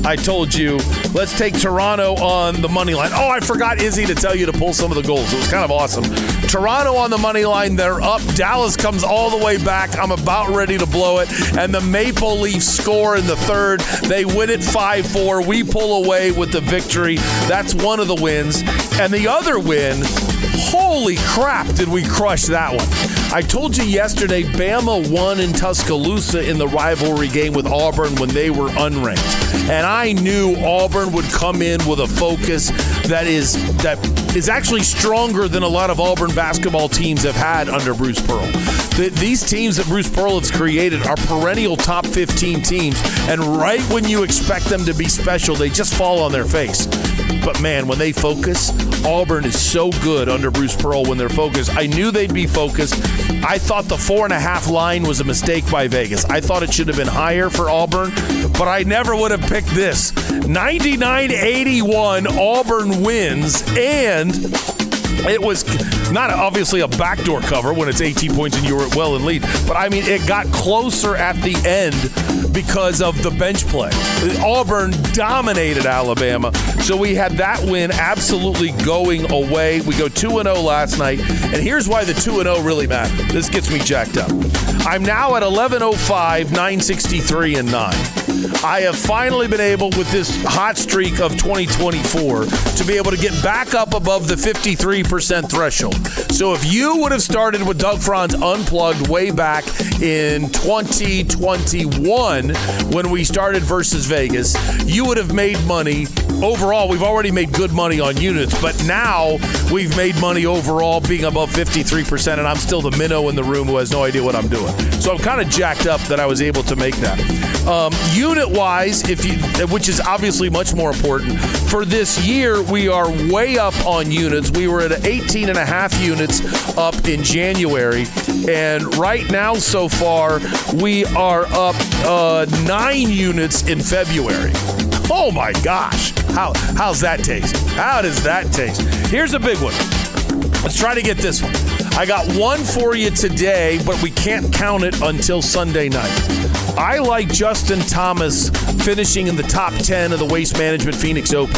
Speaker 5: I told you, let's take Toronto on the money line. Oh, I forgot Izzy to tell you to pull some of the goals. It was kind of awesome. Toronto on the money line, they're up. Dallas comes all the way back. I'm about ready to blow it. And the Maple Leafs score in the third. They win it 5 4. We pull away with the victory. That's one of the wins. And the other win, holy crap, did we crush that one. I told you yesterday, Bama won in Tuscaloosa in the rivalry game with Auburn when they were unranked. And I knew Auburn would come in with a focus that is that is actually stronger than a lot of Auburn basketball teams have had under Bruce Pearl. The, these teams that Bruce Pearl has created are perennial top 15 teams, and right when you expect them to be special, they just fall on their face. But man, when they focus, Auburn is so good under Bruce Pearl when they're focused. I knew they'd be focused. I thought the four and a half line was a mistake by Vegas. I thought it should have been higher for Auburn, but I never would have picked this. 99 81, Auburn wins, and it was not obviously a backdoor cover when it's 18 points and you were well in lead, but I mean, it got closer at the end because of the bench play. Auburn dominated Alabama, so we had that win absolutely going away. We go 2 0 last night, and here's why the 2 0 really matter. This gets me jacked up. I'm now at 1105, 963, and 9. I have finally been able, with this hot streak of 2024, to be able to get back up above the 53% threshold. So if you would have started with Doug Franz Unplugged way back in 2021 when we started versus Vegas, you would have made money. Overall, we've already made good money on units, but now we've made money overall being above 53%, and I'm still the minnow in the room who has no idea what I'm doing. So I'm kind of jacked up that I was able to make that. Um, unit wise, if you, which is obviously much more important, for this year, we are way up on units. We were at 18 and a half units up in January. And right now, so far, we are up uh, nine units in February. Oh my gosh. How, how's that taste? How does that taste? Here's a big one. Let's try to get this one. I got one for you today, but we can't count it until Sunday night. I like Justin Thomas finishing in the top 10 of the Waste Management Phoenix Open.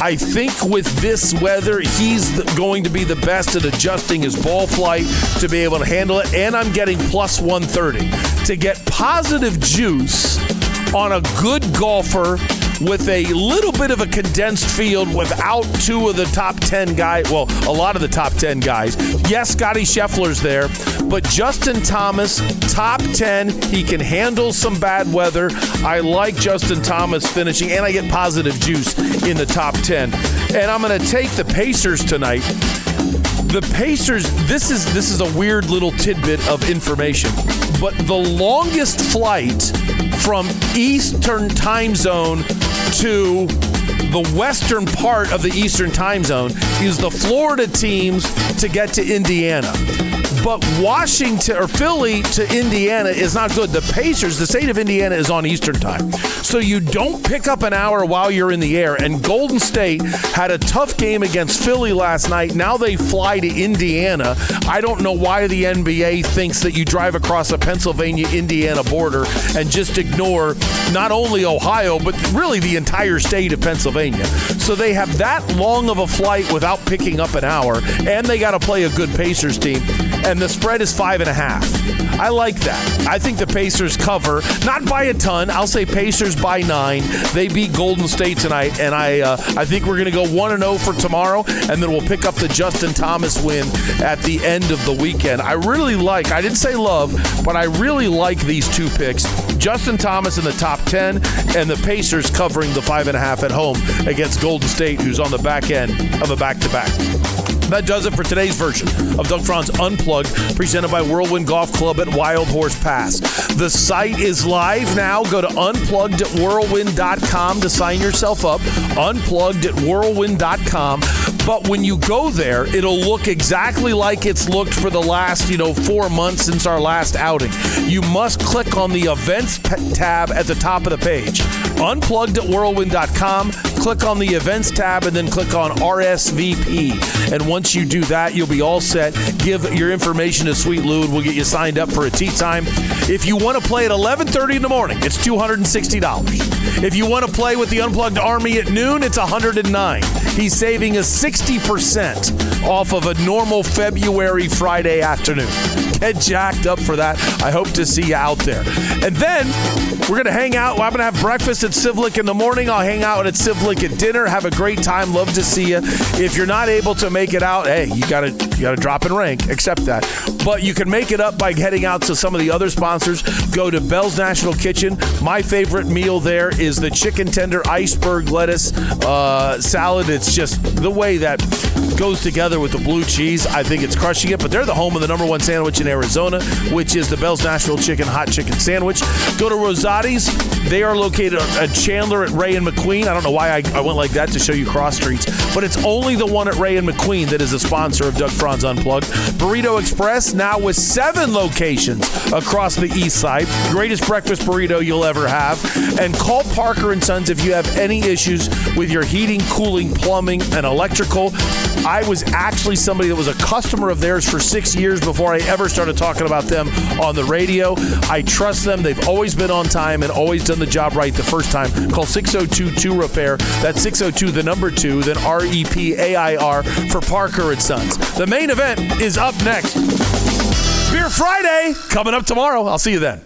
Speaker 5: I think with this weather, he's going to be the best at adjusting his ball flight to be able to handle it. And I'm getting plus 130 to get positive juice on a good golfer with a little bit of a condensed field without two of the top 10 guys. Well, a lot of the top 10 guys. Yes, Scottie Scheffler's there, but Justin Thomas, top 10. He can handle some bad weather. I like Justin Thomas finishing, and I get positive juice in the top 10. And I'm going to take the Pacers tonight. The Pacers, this is this is a weird little tidbit of information, but the longest flight from Eastern time zone to the western part of the Eastern time zone is the Florida teams to get to Indiana. But Washington or Philly to Indiana is not good. The Pacers, the state of Indiana, is on Eastern time. So you don't pick up an hour while you're in the air. And Golden State had a tough game against Philly last night. Now they fly to Indiana. I don't know why the NBA thinks that you drive across the Pennsylvania Indiana border and just ignore not only Ohio, but really the entire state of Pennsylvania. So they have that long of a flight without picking up an hour, and they got to play a good Pacers team and the spread is five and a half. I like that. I think the Pacers cover, not by a ton. I'll say Pacers by nine. They beat Golden State tonight, and I uh, I think we're going to go one and zero for tomorrow, and then we'll pick up the Justin Thomas win at the end of the weekend. I really like. I didn't say love, but I really like these two picks. Justin Thomas in the top 10, and the Pacers covering the five and a half at home against Golden State, who's on the back end of a back to back. That does it for today's version of Doug Franz Unplugged, presented by Whirlwind Golf Club at Wild Horse Pass. The site is live now. Go to unpluggedwhirlwind.com to sign yourself up. Unplugged at whirlwind.com. But when you go there, it'll look exactly like it's looked for the last, you know, four months since our last outing. You must click on the events tab at the top of the page. Unplugged at whirlwind.com. Click on the events tab and then click on RSVP. And once you do that, you'll be all set. Give your information to Sweet Lou and we'll get you signed up for a tee time. If you want to play at 11:30 in the morning, it's $260. If you want to play with the Unplugged Army at noon, it's 109. He's saving us 60% off of a normal February Friday afternoon. Get jacked up for that. I hope to see you out there. And then we're going to hang out. I'm going to have breakfast at Civlik in the morning. I'll hang out at Civlik at dinner. Have a great time. Love to see you. If you're not able to make it out, hey, you got to you got to drop in rank. Accept that. But you can make it up by heading out to some of the other sponsors. Go to Belle's Nashville Kitchen. My favorite meal there is the chicken tender iceberg lettuce uh, salad. It's just the way that goes together with the blue cheese. I think it's crushing it. But they're the home of the number one sandwich in Arizona, which is the Belle's Nashville Chicken Hot Chicken Sandwich. Go to Rosati's. They are located at Chandler at Ray and McQueen. I don't know why I, I went like that to show you cross streets, but it's only the one at Ray and McQueen that is a sponsor of Doug Franz Unplugged. Burrito Express now with seven locations across the east side. Greatest breakfast burrito you'll ever have. And call Parker and Sons if you have any issues with your heating, cooling, plumbing, and electrical. I was actually somebody that was a customer of theirs for six years before I ever started talking about them on the radio. I trust them. They've always been on time and always done the job right the first time. Call 602 2 Repair. That's 602 the number two, then R E P A I R for Parker and Sons. The main event is up next. Beer Friday coming up tomorrow. I'll see you then.